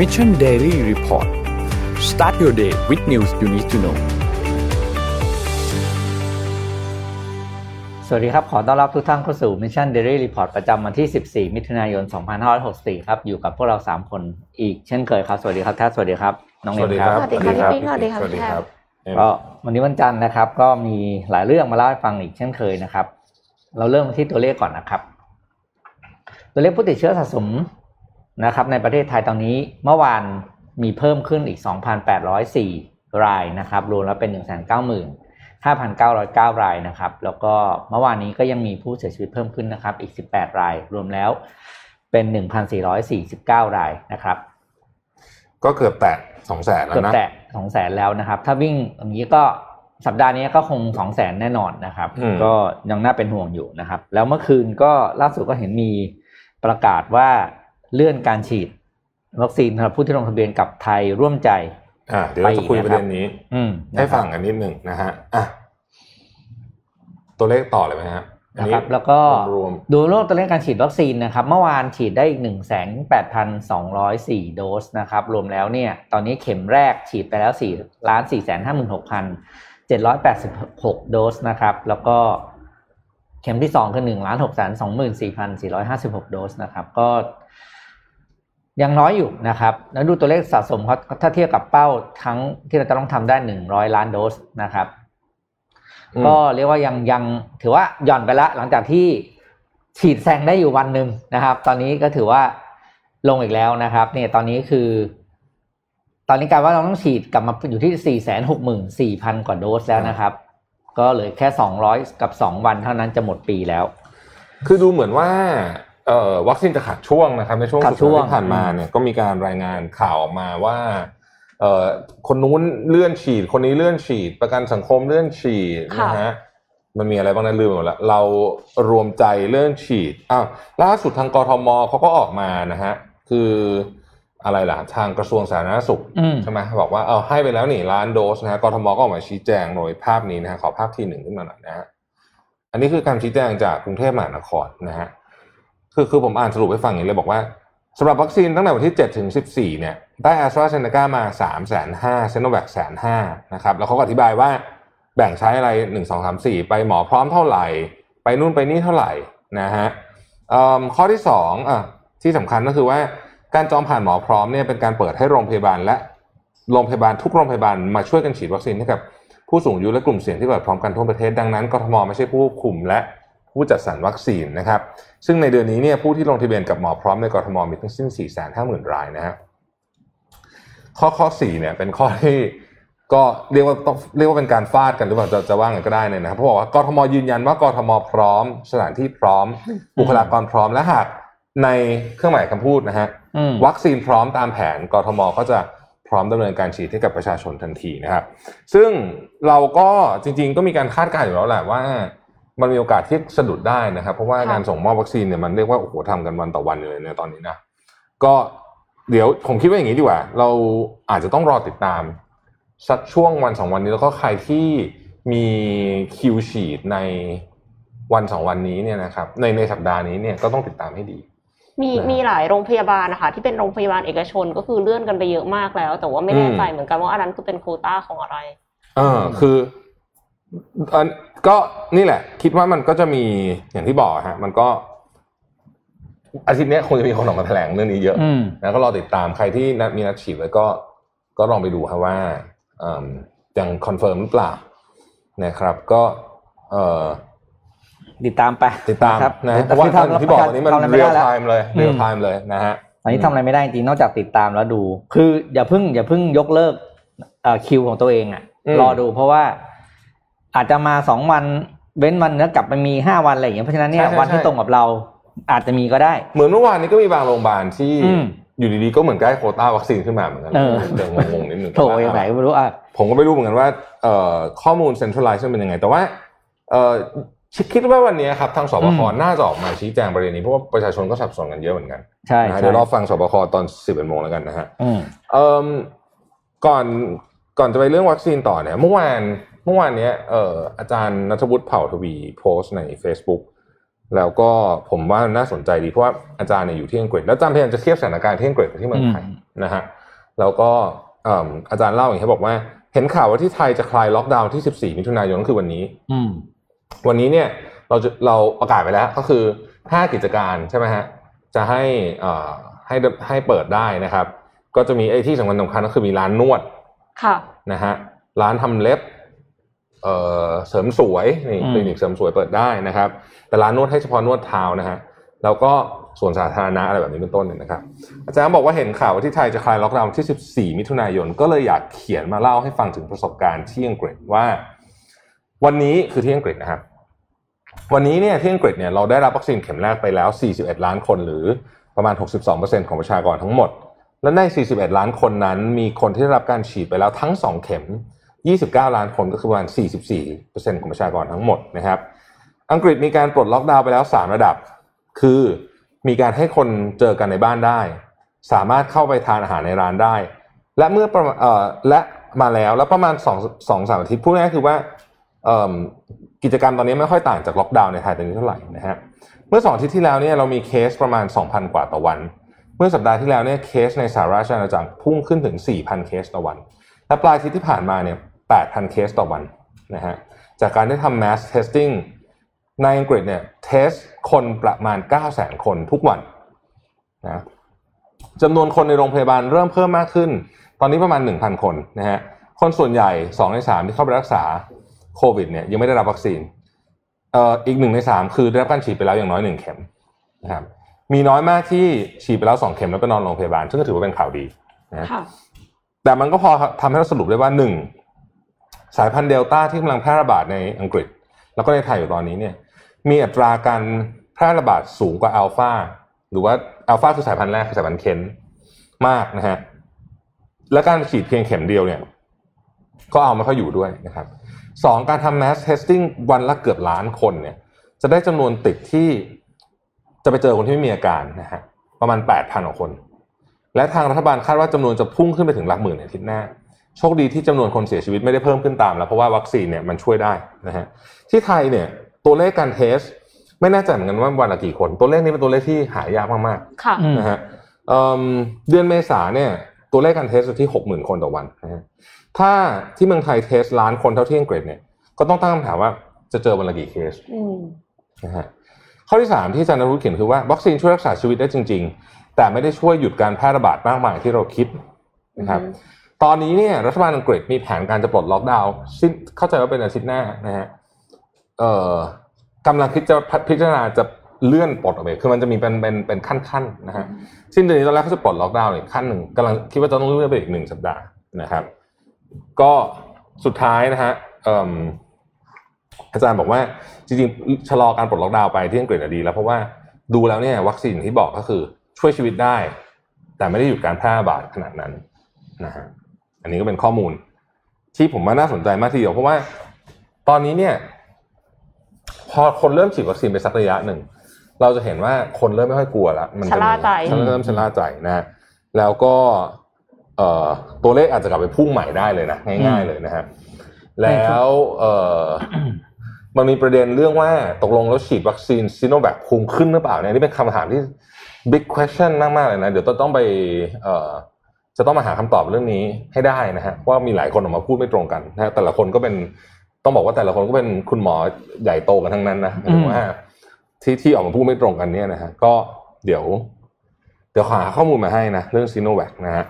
Mission Daily Report start your day with news you need to know สวัสดีครับ ขอต้อนรับทุกท่านเข้าสู่ Mission Daily Report ประจำวันที่ 14 มิถุนายน 2564 ครับ อยู่กับพวกเรา 3 คนอีกเช่นเคยครับ สวัสดีครับแท้สวัสดีครับ น้องเอ็มครับ สวัสดีครับพี่ปิ๊กสวัสดีครับสวัสดีครับก็วันนี้วันจันทร์นะครับ ก็มีหลายเรื่องมาเล่าให้ฟังอีกเช่นเคยนะครับ เราเริ่มที่ตัวเลขก่อนนะครับ ตัวเลขผู้ติดเชื้อสะสม นะครับในประเทศไทยตอนนี้เมื่อวานมีเพิ่มขึ้นอีก 2,804 รายนะครับรวมแล้วเป็น 195,909 รายนะครับ แล้วก็เมื่อวานนี้ก็ยังมีผู้เสียชีวิตเพิ่มขึ้นนะครับ อีก 18 ราย รวมแล้วเป็น 1,449 รายนะครับ ก็เกือบแตะสองแสนแล้วเกือบนะแตะสองแสนแล้วนะครับ ถ้าวิ่งอย่างนี้ก็สัปดาห์นี้ก็คงสองแสนแน่นอนนะครับอืมก็ยังน่าเป็นห่วงอยู่นะครับ แล้วเมื่อคืนก็ล่าสุดก็เห็นมีประกาศว่า เลื่อนการฉีด วัคซีนสำหรับผู้ที่ลงทะเบียนกับไทยร่วมใจ อ่าเดี๋ยวเราจะคุยไปอีกปนะครับระเด็นนี้ อืมให้นะครับฟังกันนิดหนึ่งนะฮะอะตัวเลขต่อเลยไหมฮะอันนะนี้ครับแล้วก็รวมดูโลกตัวเลขการฉีดวัคซีนนะครับ เมื่อวานฉีดได้อีกหนึ่งแสนแปดพันสองร้อยสี่โดสนะครับ รวมแล้วเนี่ย ตอนนี้เข็มแรกฉีดไปแล้วสี่ล้านสี่แสนห้าหมื่นหกพันเจ็ดร้อยแปดสิบหกโดสนะครับ แล้วก็เข็มที่สองคือหนึ่งล้านหกแสนสองหมื่นสี่พันสี่ร้อยห้าสิบหกโดสนะครับ ก็ ยังน้อยอยู่นะครับแล้วดูตัวเลขสะสมเขาถ้าเทียบกับเป้าทั้งที่เราจะต้องทำได้หนึ่งร้อยล้านโดสนะครับอืมก็เรียกว่ายังยังถือว่าหย่อนไปละ หลังจากที่ฉีดแซงได้อยู่วันหนึ่งนะครับ ตอนนี้ก็ถือว่าลงอีกแล้วนะครับ เนี่ยตอนนี้คือ ตอนนี้กลายว่าเราต้องฉีดกลับมาอยู่ที่สี่แสนหกหมื่นสี่พันกว่าโดสแล้วนะครับ ก็เหลือแค่สองร้อยกับสองวันเท่านั้นจะหมดปีแล้ว คือดูเหมือนว่าเอ่อ วัคซีนจะขาดช่วงนะครับในช่วงขาดสุดช่วงที่ผ่านมาเนี่ยก็มีการรายงานข่าวออกมาว่าเอ่อคนนู้นเลื่อนฉีด คนนี้เลื่อนฉีด ประกันสังคมเลื่อนฉีดค่ะนะฮะมันมีอะไรบ้างนะลืมหมดละเรารวมใจเลื่อนฉีดอ้าวล่าสุดทางกทมเขาก็ออกมานะฮะคืออะไรล่ะทางกระทรวงสาธารณสุขอืมใช่ไหมบอกว่าเอาให้ไปแล้วนี่ล้านโดสนะฮะกทมก็ออกมาชี้แจงโดยภาพนี้นะฮะขอภาพทีหนึ่งขึ้นมาหน่อยนะฮะอันนี้คือการชี้แจงจากกรุงเทพมหานครนะฮะ คือคือผมอ่านสรุปให้ฟังอย่างนี้เลยบอกว่าสำหรับวัคซีนตั้งแต่วันที่ 7 ถึง 14 เนี่ย ได้แอสตราเซเนกามา3 5 0 0 0 0เซโนแวคแสนห้านะครับ แล้วเขาก็อธิบายว่าแบ่งใช้อะไร 1 2 3 4 ไปหมอพร้อมเท่าไหร่ ไปนู่นไปนี่เท่าไหร่นะฮะข้อที่2อะที่สำคัญก็คือว่าการจองผ่านหมอพร้อมเนี่ยเป็นการเปิดให้โรงพยาบาลและโรงพยาบาลทุกโรงพยาบาลมาช่วยกันฉีดวัคซีนให้กับผู้สูงอายุและกลุ่มเสี่ยงที่เปิดพร้อมกันทั่วประเทศดังนั้นกทมไม่ใช่ผู้ควบคุมและ ผู้จัดสรรวัคซีนนะครับ ซึ่งในเดือนนี้เนี่ยผู้ที่ลงทะเบียนกับหมอพร้อมในกรทมมีทั้งสิ้น 4 5 0 0 0 0 รายนะฮะข้อข้อ4เนี่ยเป็นข้อที่ก็เรียกว่าต้องเรียกว่าเป็นการฟาดกันหรือเปล่าจะจะว่าไงก็ได้เนี่ยนะครับเพราะบอกว่ากทมยืนยันว่ากทมพร้อม สถานที่พร้อม บุคลากรพร้อมและหากในเครื่องหมายคำพูดนะฮะอืมวัคซีนพร้อมตามแผนกทมก็จะพร้อมดำเนินการฉีดให้กับประชาชนทันทีนะครับ ซึ่งเราก็จริง ๆ ก็มีการคาดการณ์อยู่แล้วแหละว่า มันมีโอกาสที่สะดุดได้นะครับ เพราะว่าค่ะการส่งมอบวัคซีนเนี่ยมันเรียกว่าโอ้โหทำกันวันต่อวันเลยในตอนนี้นะก็เดี๋ยวผมคิดว่าอย่างนี้ดีกว่า เราอาจจะต้องรอติดตาม สักช่วงวันสองวันนี้แล้วก็ใครที่มีคิวฉีดในวันสองวันนี้เนี่ยนะครับในในสัปดาห์นี้เนี่ยก็ต้องติดตามให้ดี มีนะมีหลายโรงพยาบาลนะคะ ที่เป็นโรงพยาบาลเอกชนก็คือเลื่อนกันไปเยอะมากแล้ว แต่ว่าไม่แน่ใจอืมเหมือนกันว่าอันนั้นคือเป็นโควต้าของอะไรเออคืออัน ก็นี่แหละ คิดว่ามันก็จะมีอย่างที่บอกฮะ มันก็ อาทิตย์เนี้ยคงจะมีคนออกมาแถลงเรื่องนี้เยอะอืมแล้วก็รอติดตามใครที่นัดมีนัดฉีดไว้ก็ ก็ลองไปดูครับว่าเอิ่มยัง confirm หรือเปล่านะครับ ก็เอ่อติดตามไปติดตามครับนะเพราะว่าอย่างที่บอกวันนี้มันทำอะไรไม่เรียได้ลแล้ว real time เลยอืมเรียลไทม์เลยนะฮะอันนี้ทำอะไรไม่ได้จริงนอกจากติดตามแล้วดู คืออย่าเพิ่งอย่าเพิ่งยกเลิกเอ่อคิวของตัวเองอะอืมรอดูเพราะว่า อาจจะมาสองวันเว้นวันแล้วกลับไปมีห้าวันอะไรอย่างเงี้ยเพราะฉะนั้นเนี่ยวันที่ตรงกับเราอาจจะมีก็ได้ เหมือนเมื่อวานนี้ก็มีบางโรงพยาบาลที่อืมอยู่ดีๆก็เหมือนได้โควต้าวัคซีนขึ้นมาเหมือนกันเออ เดี๋ยวงงๆนิดนึงโถยังไงก็ไม่รู้อะ ผมก็ไม่รู้เหมือนกันว่าเอ่อข้อมูลเซ็นทรัลไลซ์เป็นยังไง แต่ว่าเอ่อคิดว่าวันนี้ครับทางสบคอืม น่าจะออกมาชี้แจงประเด็นนี้เพราะว่าประชาชนก็สับสนกันเยอะเหมือนกันใช่นะฮะใช่เดี๋ยวรอฟังสบคตอนสิบเอ็ดโมงแล้วกันนะฮะอืม เอ่อก่อนก่อนจะไปเรื่องวัคซีนต่อเนี่ยเมื่อวาน เมื่อวานเนี้ยเอ่ออาจารย์นัทวุฒิเผ่าทวีโพสต์ใน Facebook แล้วก็ผมว่าน่าสนใจดีเพราะว่าอาจารย์เนี่ยอยู่ที่อังกฤษแล้วอาจารย์พยายามจะเทียบสถานการณ์ที่อังกฤษกับที่เมืองไทยอืมนะฮะแล้วก็เอิ่มอาจารย์เล่าอย่างนี้บอกว่า เห็นข่าวว่าที่ไทยจะคลายล็อกดาวน์ที่ 14 มิถุนายนก็คือวันนี้อืมวันนี้เนี่ยเราจะเราประกาศไปแล้วก็คือห้ากิจการใช่ไหมฮะจะให้เอ่อให้ให้เปิดได้นะครับ ก็จะมีไอ้ที่สำคัญสำคัญก็คือมีร้านนวดค่ะนะฮะร้านทำเล็บ เอ่อเสริมสวยนี่อืมคลินิกเสริมสวยเปิดได้นะครับ แต่ร้านนวดให้เฉพาะนวดเท้านะฮะแล้วก็ส่วนสาธารณะอะไรแบบนี้เป็นต้นเนี่ยนะครับ อาจารย์บอกว่าเห็นข่าวว่าที่ไทยจะคลายล็อกดาวน์ที่ 14 มิถุนายน ก็เลยอยากเขียนมาเล่าให้ฟังถึงประสบการณ์ที่อังกฤษว่า วันนี้คือที่อังกฤษนะครับวันนี้เนี่ยที่อังกฤษเนี่ยเราได้รับวัคซีนเข็มแรกไปแล้ว 41 ล้านคนหรือประมาณ 62%ของประชากรทั้งหมด และใน 41 ล้านคนนั้น มีคนที่ได้รับการฉีดไปแล้วทั้ง 2 เข็ม 29 ล้านคนก็คือประมาณ 44%ของประชากรทั้งหมดนะครับ อังกฤษมีการปลดล็อกดาวน์ไปแล้ว 3 ระดับ คือมีการให้คนเจอกันในบ้านได้ สามารถเข้าไปทานอาหารในร้านได้ และเมื่อประมาณเอ่อและมาแล้วแล้วประมาณ2 2 3อาทิตย์พูดง่ายคือว่ากิจกรรมตอนนี้ไม่ค่อยต่างจากล็อกดาวน์ในไทยตอนนี้เท่าไหร่นะฮะเมื่อสองอาทิตย์ที่แล้วเนี่ยเรามีเคสประมาณ 2,000 กว่าต่อวัน เมื่อสัปดาห์ที่แล้วเนี่ยเคสในสหราชอาณาจักรพุ่งขึ้นถึง 4,000 เคสต่อวันและปลายอาทิตย์ที่ผ่านมาเนี่ย 8,000 เคสต่อวันนะฮะจากการได้ทำ mass testing ในอังกฤษเนี่ย test คนประมาณ 900,000 คนทุกวันนะจำนวนคนในโรงพยาบาลเริ่มเพิ่มมากขึ้น ตอนนี้ประมาณ 1,000 คนนะฮะคนส่วนใหญ่ 2 ใน 3 ที่เข้าไปรักษาโควิดเนี่ยยังไม่ได้รับวัคซีนเอ่ออีกหนึ่งใน 3 คือได้รับการฉีดไปแล้วอย่างน้อย 1 เข็มนะครับมีน้อยมากที่ฉีดไปแล้ว 2 เข็มแล้วก็นอนโรงพยาบาล ซึ่งก็ถือว่าเป็นข่าวดีนะฮะค่ะแต่มันก็พอทำให้เราสรุปได้ว่าหนึ่ง สายพันธุ์เดลต้าที่กำลังแพร่ระบาดในอังกฤษ แล้วก็ในไทยอยู่ตอนนี้เนี่ยมีอัตราการแพร่ระบาดสูงกว่าอัลฟาหรือว่าอัลฟาคือสายพันธุ์แรกคือสายพันธุ์เคนมากนะฮะและการฉีดเพียงเข็มเดียวเนี่ยก็เอาไม่ค่อยอยู่ด้วยนะครับสองการทำ mass testing วันละเกือบล้านคนเนี่ยจะได้จำนวนติดที่จะไปเจอคนที่ไม่มีอาการนะฮะประมาณ 8,000กว่าคน และทางรัฐบาลคาดว่าจำนวนจะพุ่งขึ้นไปถึงหลักหมื่นในอาทิตย์หน้า โชคดีที่จำนวนคนเสียชีวิตไม่ได้เพิ่มขึ้นตามแล้วเพราะว่าวัคซีนเนี่ยมันช่วยได้นะฮะที่ไทยเนี่ยตัวเลขการเทส ไม่แน่ใจเหมือนกันว่าวันละกี่คน ตัวเลขนี้เป็นตัวเลขที่หายากมากค่ะอืมๆนะฮะเอิ่มเดือนเมษาเนี่ยตัวเลขการ test อยู่ที่หกหมื่นคนต่อวันนะฮะถ้าที่เมืองไทย test ล้านคนเท่าที่อังกฤษเนี่ยก็ต้องตั้งคำถามว่าจะเจอวันละกี่เคสอืมนะฮะข้อที่3ที่อาจารย์นรุเขียนคือว่าวัคซีนช่วยรักษาชีวิตได้จริง ๆ แต่ไม่ได้ช่วยหยุดการแพร่ระบาดมากมายที่เราคิดนะครับอืม ตอนนี้เนี่ยรัฐบาลอังกฤษมีแผนการจะปลดล็อกดาวน์ชินเข้าใจว่าเป็นอาทิตย์หน้านะฮะเอ่อกำลังคิดจะพิจารณาจะเลื่อนปลดออกไปคือมันจะมีเป็นเป็นเป็นขั้นๆนนะฮะสิ้นเดือนนี้ตอนแรกเขาจะปลดล็อกดาวน์อีกขั้นหนึ่งกำลังคิดว่าจะต้องเลื่อนไปอีกหนึ่งสัปดาห์นะครับ ก็สุดท้ายนะฮะเอิ่มอาจารย์บอกว่าจริงๆชะลอการปลดล็อกดาวน์ไปที่อังกฤษดีแล้วเพราะว่าดูแล้วเนี่ยวัคซีนที่บอกก็คือช่วยชีวิตได้ แต่ไม่ได้หยุดการแพร่ระบาดขนาดนั้นนะฮะ อันนี้ก็เป็นข้อมูล ที่ผมว่าน่าสนใจมากทีเดียวเพราะว่าตอนนี้เนี่ย พอคนเริ่มฉีดวัคซีนไปสักระยะหนึ่ง เราจะเห็นว่าคนเริ่มไม่ค่อยกลัวแล้วมันชะล่าใจเริ่มชะล่าใจนะฮะแล้วก็เอ่อตัวเลขอาจจะกลับไปพุ่งใหม่ได้เลยนะง่ายๆเลยนะฮะแล้วเอ่อมันมีประเด็นเรื่องว่าตกลงแล้วฉีดวัคซีนซีโนแวคภูมิขึ้นหรือเปล่าเนี่ยนี่เป็นคำถามที่ big question มากๆเลยนะ เดี๋ยวต้องต้องไปเอ่อ จะต้องมาหาคำตอบเรื่องนี้ให้ได้นะฮะว่ามีหลายคนออกมาพูดไม่ตรงกันนะฮะแต่ละคนก็เป็นต้องบอกว่าแต่ละคนก็เป็นคุณหมอใหญ่โตกันทั้งนั้นนะหมายถึงว่าที่ที่ออกมาพูดไม่ตรงกันเนี่ยนะฮะก็เดี๋ยว เดี๋ยวหาข้อมูลมาให้นะเรื่องซีโนแวคนะฮะ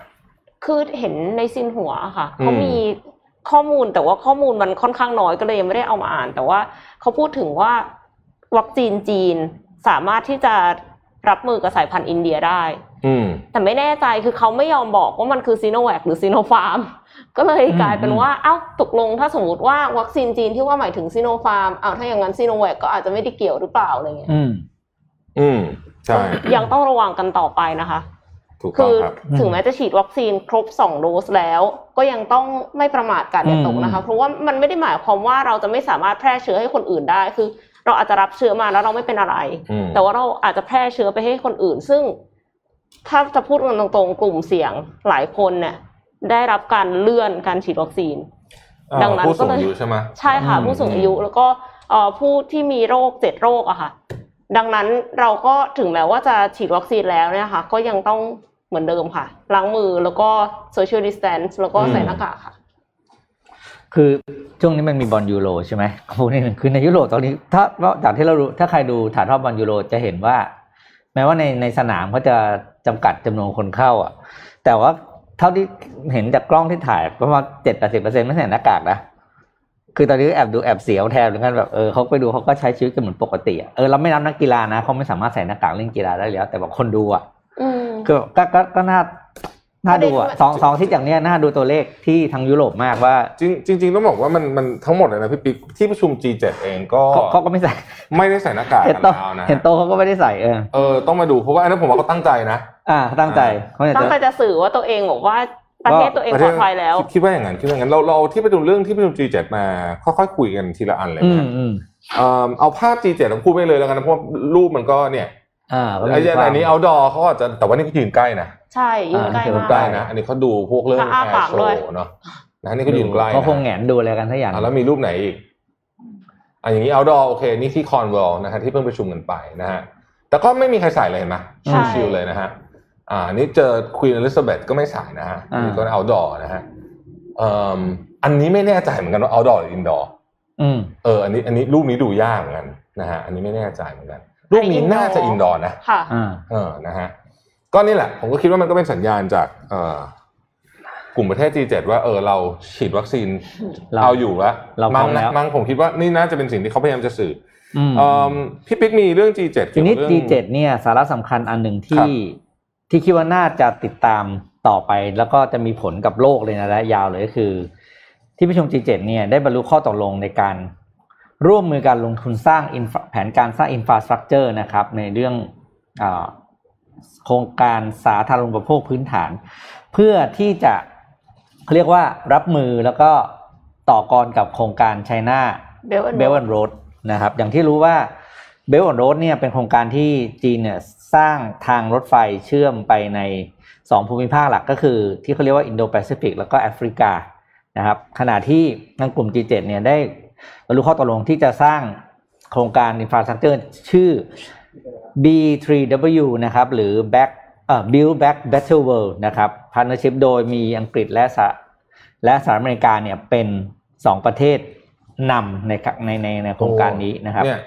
คือเห็นในซินหัวอะค่ะอืมเขามีข้อมูลแต่ว่าข้อมูลมันค่อนข้างน้อยก็เลยยังไม่ได้เอามาอ่าน แต่ว่าเขาพูดถึงว่าวัคซีนจีนสามารถที่จะรับมือกับสายพันธุ์อินเดียได้อืม แต่ไม่แน่ใจคือเขาไม่ยอมบอกว่ามันคือซีโนแวคหรือซีโนฟาร์มก็เลยกลายเป็นว่าเอ้าตกลงถ้าสมมติว่าวัคซีนจีนที่ว่าหมายถึงซีโนฟาร์มอ้าวถ้าอย่างนั้นซีโนแวคก็อาจจะไม่ได้เกี่ยวหรือเปล่าอะไรเงี้ยอืม อืมใช่ยังต้องระวังกันต่อไปนะคะถูกต้องครับคือถึงแม้จะฉีดวัคซีนครบสองโดสแล้ว ก็ยังต้องไม่ประมาทการ์ดอย่าตกนะคะ เพราะว่ามันไม่ได้หมายความว่าเราจะไม่สามารถแพร่เชื้อให้คนอื่นได้ คือ เราอาจจะรับเชื้อมาแล้วเราไม่เป็นอะไรอืมแต่ว่าเราอาจจะแพร่เชื้อไปให้คนอื่น ซึ่ง ถ้าจะพูดกันตรงๆ กลุ่มเสี่ยงหลายคนเนี่ยได้รับการเลื่อนการฉีดวัคซีนอ่าดังนั้นผู้สูงก็เลยอายุใช่ไหมใช่ค่ะอืมผู้สูงอายุแล้วก็เอ่อผู้ที่มีโรคเจ็ดโรคอะค่ะ ดังนั้นเราก็ถึงแม้ว่าจะฉีดวัคซีนแล้วเนี่ยค่ะ ก็ยังต้องเหมือนเดิมค่ะ ล้างมือแล้วก็ social distance แล้วก็ใส่หน้ากากค่ะ คือช่วงนี้มันมีบอลยูโรใช่ไหมพูดนิดหนึ่งคือในยุโรปตอนนี้ ถ้าจากที่เรารู้ถ้าใครดูถ่ายทอดบอลยูโรจะเห็นว่า แม้ว่าในในสนามเขาจะจำกัดจำนวนคนเข้า อะ แต่ว่าเท่าที่เห็นจากกล้องที่ถ่ายประมาณเจ็ดแปดสิบเปอร์เซ็นต์ไม่ใส่หน้ากากนะคือตอนนี้แอบดูแอบเสียวแทนเหมือนกันแบบเออเขาไปดูเขาก็ใช้ชีวิตกันเหมือนปกติอะเออเราไม่นับนักกีฬานะเขาไม่สามารถใส่หน้ากากเล่นกีฬาได้แล้ว แต่แบบคนดูอะอืมคือก็ก็ก็น่า น่าดูอะประเด็นสองสองที่อย่างเนี้ยน่าดูตัวเลขที่ทางยุโรปมากว่า จริงจริงๆต้องบอกว่ามันมันทั้งหมดเลยนะพี่ปิ๊กที่ประชุม G7 เองก็เขาเขาก็ไม่ใส่ไม่ได้ใส่หน้ากากเห็นกันโตแล้วนะเห็นโตเขาก็ไม่ได้ใส่เออเออต้องมาดูเพราะว่าอันนั้นผมว่าเขาตั้งใจนะ อ่าเขาตั้งใจเขาอยากตั้จะงใจจะสื่อว่าตัวเองบอกว่าประเทศตัวเองปลอดภัยแล้ว คิดคิดว่าอย่างนั้นคิดว่าอย่างนั้นเราเราเอาที่ประชุมเรื่องที่ประชุม G7 มาค่อยๆคุยกันทีละอันเลยอืมนะอืมเอ่อเอาภาพ G7 เราพูดไปเลยแล้วกันนะเพราะว่ารูปมันก็เนี่ยอ่าก็มีไอ้อย่างความอันนี้เอาดอเขาอาจจะแต่ว่านี่เขายืนใกล้นะ ใช่ยืนใกล้อ่ามากใกล้นะอันนี้เขาดูพวกเรื่องแล้วอ้าแอปาร์กโชด้วยว์เนาะนะนี่เขายืนใกล้เขาคงนะแหงนดูอะไรกันทั้งอย่างอะแล้วมีรูปไหนอีกอะอย่างนี้ outdoor โอเค นี่ที่คอนเวลนะฮะที่เพิ่งประชุมกันไปนะฮะแต่ก็ไม่มีใครใส่เลยเห็นไหมใช่ชิวๆเลยนะฮะอ่าอันนี้เจอควีนอลิซาเบธก็ไม่ใส่นะฮะอันนี้ก็ outdoor นะฮะเอ่ออันนี้ไม่แน่ใจเหมือนกันว่า outdoor หรือ indoor อืมเออ อันนี้ อันนี้รูปนี้ดูยากเหมือนกันนะฮะ อันนี้ไม่แน่ใจเหมือนกัน รูปนี้น่าจะ indoor นะ ค่ะอ่าเออนะฮะ ก็นี่แหละ ผมก็คิดว่ามันก็เป็นสัญญาณจากเอ่อกลุ่มประเทศ G7 ว่าเออเราฉีดวัคซีนเราเอาอยู่แล้วเราพร้มั้องมแล้นะวมั้งผมคิดว่านี่น่าจะเป็นสิ่งที่เขาพยายามจะสื่ออืมเออพี่ปิ๊กมีเรื่อง G7 ทีนี้เกี่ยวกับ G7 เนี่ยสาระสำคัญอันหนึ่งที่ที่คิดว่าน่าจะติดตามต่อไปแล้วก็จะมีผลกับโลกเลยนะระยะยาวเลยก็คือ ที่ประชุม G7 เนี่ยได้บรรลุข้อตกลงในการร่วมมือการลงทุนสร้าง infra- แผนการสร้าง infrastructure นะครับในเรื่องอา โครงการสาธารณูปโภคพื้นฐาน เพื่อที่จะเขาเรียกว่ารับมือแล้วก็ต่อกรกับโครงการไชน่า Belt and เบล Road แอนโรดนะครับอย่างที่รู้ว่า Belt and Road เนี่ยเป็นโครงการที่จีนเนี่ยสร้างทางรถไฟเชื่อมไปใน 2 ภูมิภาคหลักก็คือ ที่เขาเรียกว่าอินโดแปซิฟิกแล้วก็แอฟริกานะครับขณะที่ทางกลุ่ม G7 เนี่ยได้บรรลุข้อตกลงที่จะสร้างโครงการ infrastructure ชื่อ B3W นะครับ หรือ Back เอ่อ Build Back Better World นะครับ partnership โดยมีอังกฤษและสหและสหรัฐอเมริกาเนี่ยเป็น2ประเทศนำในในในในโครงการนี้นะครับเนี่ย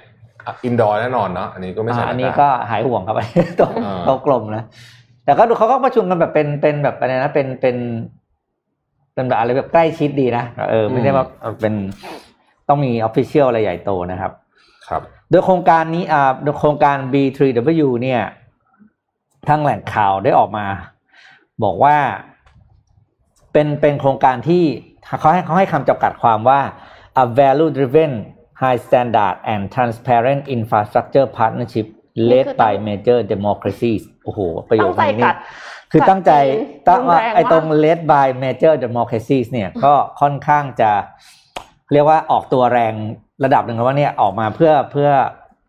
อ indoor แน่นอนเนาะอันนี้ก็ไม่ใช่อ่าอันนี้ก็หายห่วงครับโต๊ะอ่าโต๊ะกลมนะแต่ก็ดูเขาก็ประชุมกันแบบเป็นเป็นแบบอะไรนะเป็นเป็นเป็นแบบอะไรแบบใกล้ชิดดีนะเออไม่ได้ว่าเออเป็นต้องมีออฟฟิเชียลอะไรใหญ่โตนะครับ ครับ โดยโครงการนี้อ่าโดยโครงการ B3W เนี่ยทางแหล่งข่าวได้ออกมา บอกว่าเป็นเป็นโครงการที่เขาให้เขาให้คำจำกัดความว่า a value driven high standard and transparent infrastructure partnership led by major democracies โอ้โห ประโยตั้คงใจนี้นี่กัดคือตั้งใจกัตั้ดงจีนว่ารุนแรงไอ้ตรงมาก led by major democracies เนี่ยก็ค่อนข้างจะเรียกว่าออกตัวแรง ระดับหนึ่งแล้วว่าเนี่ยออกมาเพื่อเพื่อ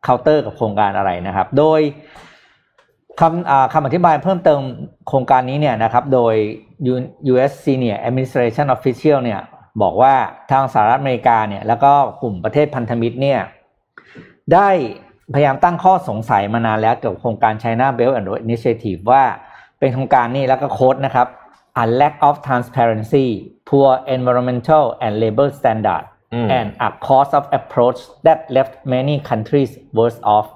เคาน์เตอร์กับโครงการอะไรนะครับ โดยคำอ่าคำอธิบายเพิ่มเติมโครงการนี้เนี่ยนะครับโดย U.S. Senior Administration Official เนี่ยบอกว่าทางสหรัฐอเมริกาเนี่ยแล้วก็กลุ่มประเทศพันธมิตรเนี่ยได้พยายามตั้งข้อสงสัยมานานแล้วเกี่ยวกับโครงการ China Belt and Road Initiative ว่าเป็นโครงการนี้แล้วก็โค้ดนะครับ a lack of transparency poor environmental and labor standard and a cost of approach that left many countries worse off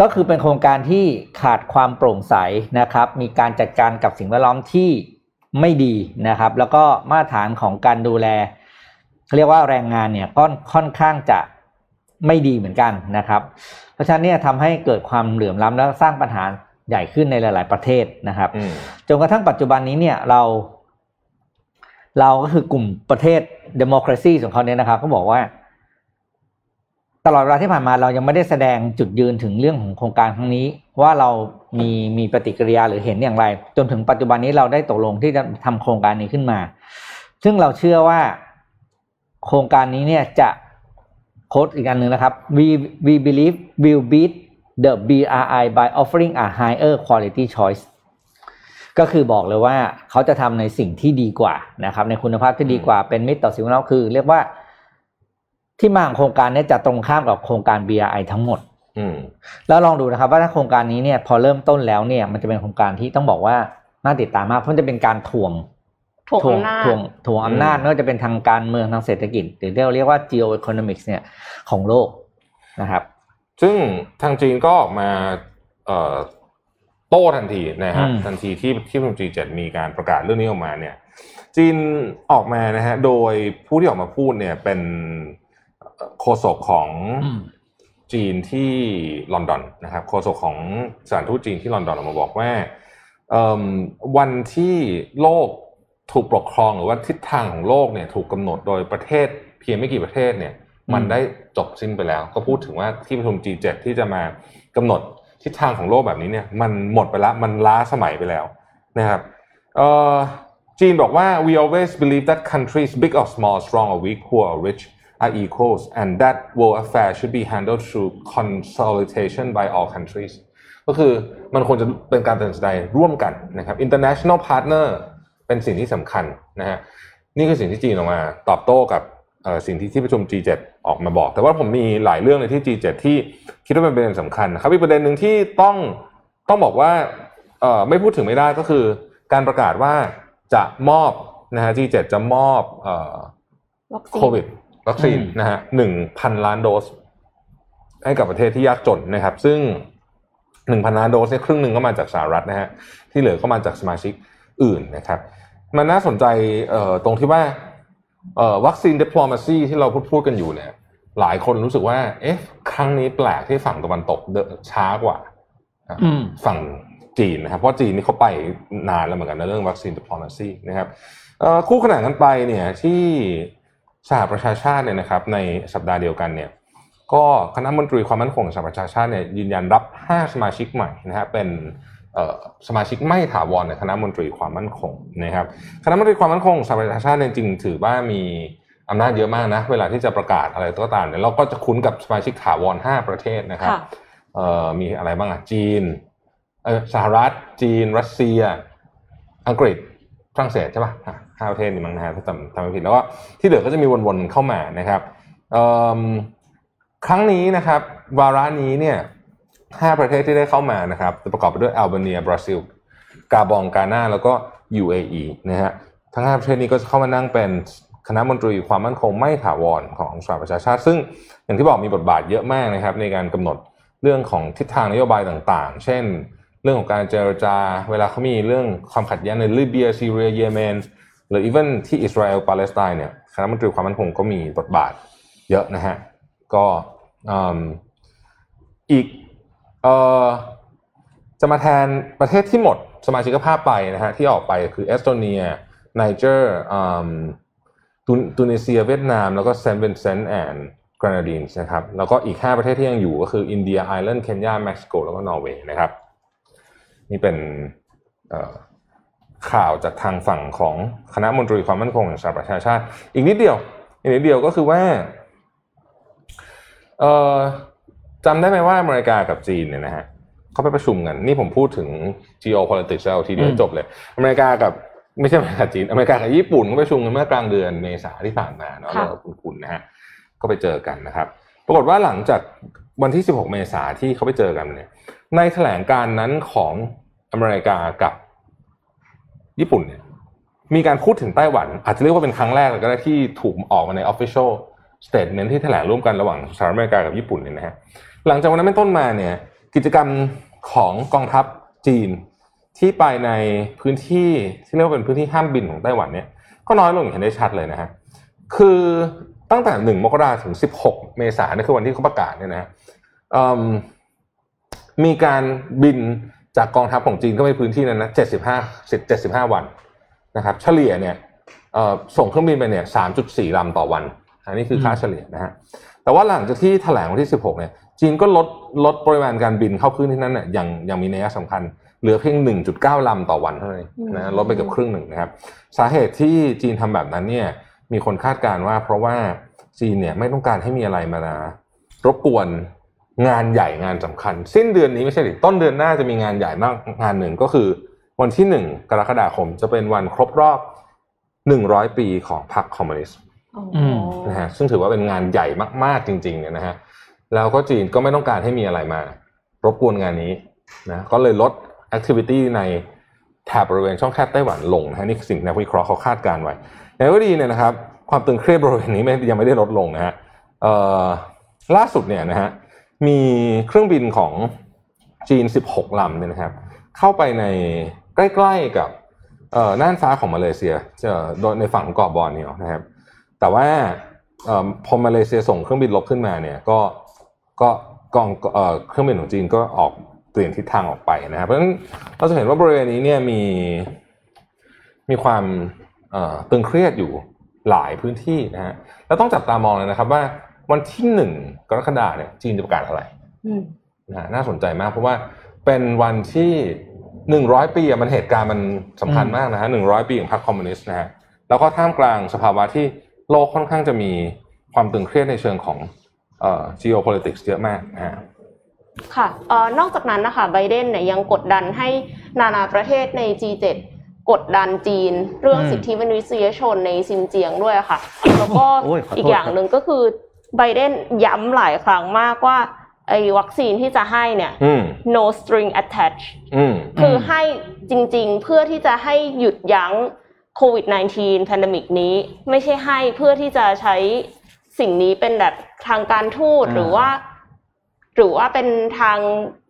ก็คือเป็นโครงการที่ขาดความโปร่งใสนะครับ มีการจัดการกับสิ่งแวดล้อมที่ไม่ดีนะครับ แล้วก็มาตรฐานของการดูแล เรียกว่าแรงงานเนี่ยค่อนค่อนข้างจะไม่ดีเหมือนกันนะครับ เพราะฉะนั้นเนี่ยทำให้เกิดความเหลื่อมล้ำและสร้างปัญหาใหญ่ขึ้นในหลาย ๆ ประเทศนะครับอืมจนกระทั่งปัจจุบันนี้เนี่ยเรา เราก็คือกลุ่มประเทศ democracy ของเขาเนี่ยนะครับเขาบอกว่า ตลอดเวลาที่ผ่านมาเรายังไม่ได้แสดงจุดยืนถึงเรื่องของโครงการครั้งนี้ ว่าเรามีมีปฏิกิริยาหรือเห็นอย่างไร จนถึงปัจจุบันนี้เราได้ตกลงที่จะทำโครงการนี้ขึ้นมา ซึ่งเราเชื่อว่าโครงการนี้เนี่ยจะโค้ดอีกอันหนึ่งนะครับ we we believe will beat the BRI by offering a higher quality choice ก็คือบอกเลยว่าเขาจะทำในสิ่งที่ดีกว่านะครับ ในคุณภาพที่ดีกว่าเป็นมิตรต่อสิ่งแวดล้อมคือ เรียกว่าที่มาของโครงการเนี้จะตรงข้ามกับโครงการ BRI ทั้งหมดอืมแล้วลองดูนะครับ ว่าถ้าโครงการนี้เนี่ย พอเริ่มต้นแล้วเนี่ย มันจะเป็นโครงการที่ต้องบอกว่าน่าติดตามมากเพราะมันจะเป็นการถ่วงถ่วงถ่วงอำนาจถ่วงถ่วงอำนาจอืมไม่ว่าจะเป็นทางการเมืองทางเศรษฐกิจ หรือที่เราเรียกว่า geoeconomics เนี่ยของโลกนะครับ ซึ่งทางจีนก็ออกมาเอ่อ โต้ทันทีนะฮะอืมทันทีที่ที่ประชุม G7 มีการประกาศเรื่องนี้ออกมาเนี่ยจีนออกมานะฮะโดยผู้ที่ออกมาพูดเนี่ยเป็นเอ่อโฆษกของจีนที่ลอนดอนนะครับโฆษกของสถานทูตจีนที่ลอนดอนออกมาบอกว่าเอิ่มวันที่โลกถูกปกครองหรือว่าทิศทางของโลกเนี่ยถูกกำหนดโดยประเทศเพียงไม่กี่ประเทศเนี่ยมันอืมได้จบสิ้นไปแล้ว ก็พูดถึงว่าที่ประชุม G7 ที่จะมากำหนด ทิศทางของโลกแบบนี้เนี่ยมันหมดไปแล้วมันล้าสมัยไปแล้วนะครับจีนบอกว่า we always believe that countries big or small strong or weak poor or rich are equals and that world affairs should be handled through consultation by all countries ก็คือมันควรจะเป็นการตัดสินใจร่วมกันนะครับ international partner เป็นสิ่งที่สำคัญนะฮะนี่คือสิ่งที่จีนออกมา ตอบโต้กับ สิ่งที่ที่ประชุม G7 ออกมาบอก แต่ว่าผมมีหลายเรื่องเลยที่ G7 ที่คิดว่าเป็นประเด็นสำคัญนะครับอีกประเด็นหนึ่งที่ต้องต้องบอกว่าเอ่อไม่พูดถึงไม่ได้ก็คือ การประกาศว่าจะมอบนะฮะ G7 จะมอบเอ่อวัคซีนโควิดวัคซีนอืมนะฮะหนึ่งพันล้านโดส ให้กับประเทศที่ยากจนนะครับ ซึ่งหนึ่งพันล้านโดสเนี่ยครึ่งหนึ่งก็มาจากสหรัฐนะฮะที่เหลือก็มาจากสมาชิกอื่นนะครับ มันน่าสนใจเอ่อตรงที่ว่าเอ่อ วัคซีน diplomacy ที่เราพูดพูดกันอยู่เนี่ย หลายคนรู้สึกว่า เอ๊ะ ครั้งนี้แปลกที่ฝั่งตะวันตกเดินช้ากว่าอืมฝั่งจีนนะครับ เพราะจีนนี่เขาไปนานแล้วเหมือนกันในเรื่องวัคซีน diplomacy นะครับเอ่อคู่ขนานกันไปเนี่ยที่สหประชาชาติเนี่ยนะครับ ในสัปดาห์เดียวกันเนี่ย ก็คณะมนตรีความมั่นคงแห่งสหประชาชาติเนี่ยยืนยันรับ 5 สมาชิกใหม่นะฮะเป็นเอ่อ สมาชิกไม่ถาวรในคณะมนตรีความมั่นคงนะครับคณะมนตรีความมั่นคงแห่งสหประชาชาติเนี่ยจริงๆถือว่ามีอำนาจเยอะมากนะเวลาที่จะประกาศอะไรก็ตามเนี่ยเราก็จะคุ้นกับสมาชิกถาวร5ประเทศนะครับค่ะเอ่อมีอะไรบ้างอะจีนเออสหรัฐ จีน รัสเซีย อังกฤษฝรั่งเศสใช่ป่ะอะห้าประเทศนี่มั้งนะฮะถ้าจำจำไม่ผิดแล้วก็ที่เหลือก็จะมีวนๆเข้ามานะครับเอิ่มครั้งนี้นะครับ วาระนี้เนี่ย ห้าประเทศที่ได้เข้ามานะครับจะประกอบไปด้วยอัลเบเนียบราซิล กาบองกานาแล้วก็ UAE นะฮะทั้งห้าประเทศนี้ก็จะเข้ามานั่งเป็นคณะมนตรีความมั่นคงไม่ถาวรของสหประชาชาติ ซึ่งอย่างที่บอกมีบทบาทเยอะมากนะครับ ในการกำหนดเรื่องของทิศทางนโยบายต่างๆ เช่น เรื่องของการเจรจา เวลาเขามีเรื่องความขัดแย้งในลิเบียซีเรียเยเมนหรืออีเวนที่อิสราเอลปาเลสไตน์เนี่ยคณะมนตรีความมั่นคงก็มีบทบาทเยอะนะฮะก็อีก เอ่อจะมาแทนประเทศที่หมดสมาชิกภาพไปนะฮะที่ออกไปคือเอสโตเนียไนเจอร์ตูนิเซียเวียดนาม แล้วก็เซนต์วินเซนต์แอนด์กรานาดีนนะครับแล้วก็อีก 5 ประเทศที่ยังอยู่ก็คืออินเดียไอร์แลนด์เคนยาเม็กซิโกแล้วก็นอร์เวย์นะครับ นี่เป็นข่าวจากทางฝั่งของคณะมนตรีความมั่นคงแห่งสหประชาชาติ อีกนิดเดียว อีกนิดเดียวก็คือว่า จำได้ไหมว่าอเมริกากับจีนเนี่ยนะฮะเขาไปประชุมกัน นี่ผมพูดถึง geopolitics แล้วทีเดียวอืมจบเลย อเมริกากับไม่ใช่อเมริกาจีน อเมริกากับญี่ปุ่นก็ประชุมกันเมื่อกลางเดือนเมษาที่ผ่านมาเนาะค่ะเราคุณๆนะฮะก็ไปเจอกันนะครับ ปรากฏว่าหลังจากวันที่ 16 เมษาที่เขาไปเจอกันเนี่ย ในแถลงการนั้นของอเมริกากับญี่ปุ่นเนี่ย มีการพูดถึงไต้หวัน อาจจะเรียกว่าเป็นครั้งแรกเลยก็ได้ที่ถูกออกมาใน official statement ที่แถลงร่วมกันระหว่างสหรัฐอเมริกากับญี่ปุ่นเนี่ยนะฮะ หลังจากวันนั้นเป็นต้นมาเนี่ยกิจกรรมของกองทัพจีนที่ไปในพื้นที่ที่เรียกว่าเป็นพื้นที่ห้ามบินของไต้หวันเนี่ยก็น้อยลงอย่างเห็นได้ชัดเลยนะฮะคือตั้งแต่หนึ่งมกราถึง16เมษายนนี่คือวันที่เขาประกาศเนี่ยนะมมีการบินจากกองทัพของจีนเข้าไปพื้นที่นั้นนะ75 75วันนะครับเฉลี่ยเนี่ยส่งเครื่องบินไปเนี่ย3.4ลำต่อวันอันนี้คือค่าเฉลี่ยนะฮะแต่ว่าหลังจากที่แถลงวันที่16เนี่ย จีนก็ลดลดปริมาณการบินเข้าพื้นที่นั้นเนี่ยอย่างอย่างมีนัยสำคัญ เหลือเพียง 1.9 ลำต่อวันเท่านั้นเองนะลดไปเกือบครึ่งหนึ่งนะครับ สาเหตุที่จีนทำแบบนั้นเนี่ยมีคนคาดการณ์ว่า เพราะว่าจีนเนี่ยไม่ต้องการให้มีอะไรมารบกวนงานใหญ่งานสำคัญ สิ้นเดือนนี้ไม่ใช่หรือต้นเดือนหน้าจะมีงานใหญ่มากงานหนึ่งก็คือ วันที่หนึ่งกรกฎาคมจะเป็นวันครบรอบหนึ่งร้อยปีของพรรคคอมมิวนิสต์อืมนะฮะซึ่งถือว่าเป็นงานใหญ่มาก ๆ จริง ๆ เนี่ยนะฮะ แล้วก็จีนก็ไม่ต้องการให้มีอะไรมา รบกวนงานนี้นะก็เลยลด activity ในแถบบริเวณช่องแคบไต้หวันลงนะฮะนี่สิ่งนักวิเคราะห์เขาคาดการไว้อย่างก็ดีเนี่ยนะครับ ความตึงเครียดบริเวณนี้ยังไม่ได้ลดลงนะฮะล่าสุดเนี่ยนะฮะมีเครื่องบินของจีน 16 ลำเนี่ยนะครับ เข้าไปในใกล้ๆกับน่านฟ้าของมาเลเซียเอ่อโดยในฝั่งของเกาะบอร์เนียวนะครับ แต่ว่าออพอมาเลเซียส่งเครื่องบินลบขึ้นมาเนี่ยก็ ก็กองเอ่อเครื่องบินของจีนก็ออกเปลี่ยนทิศทางออกไปนะครับเพราะฉะนั้นเราจะเห็นว่าบริเวณนี้เนี่ยมีมีความเอ่อตึงเครียดอยู่หลายพื้นที่นะฮะแล้วต้องจับตามองเลยนะครับ ว่าวันที่หนึ่งกรกฎาเนี่ยจีนจะประกาศอะไรอืมนะฮะน่าสนใจมาก เพราะว่าเป็นวันที่หนึ่งร้อยปีอะมันเหตุการณ์มันสำคัญมากนะฮะหนึ่งร้อยปีของพรรคคอมมิวนิสต์นะฮะแล้วก็ท่ามกลางสภาวะที่โลกค่อนข้างจะมีความตึงเครียดในเชิงของเอ่อ geopolitics เยอะมากนะฮะค่ะเอ่อนอกจากนั้นนะคะไบเดนเนี่ยยังกดดันให้นานาประเทศใน G7 กดดันจีน เรื่องอืมสิทธิมนุษยชนในซินเจียงด้วยค่ะ แล้วก็โอ้ยขอโทษอีกอย่างหนึ่งก็คือไบเดนย้ำหลายครั้งมากว่าไอ้วัคซีนที่จะให้เนี่ยอืม no string attached อืมคือให้จริงๆ เพื่อที่จะให้หยุดยั้งโควิด -19 pandemic นี้ ไม่ใช่ให้เพื่อที่จะใช้ สิ่งนี้เป็นแบบทางการทูตอ่าหรือว่า หรือว่าเป็นทาง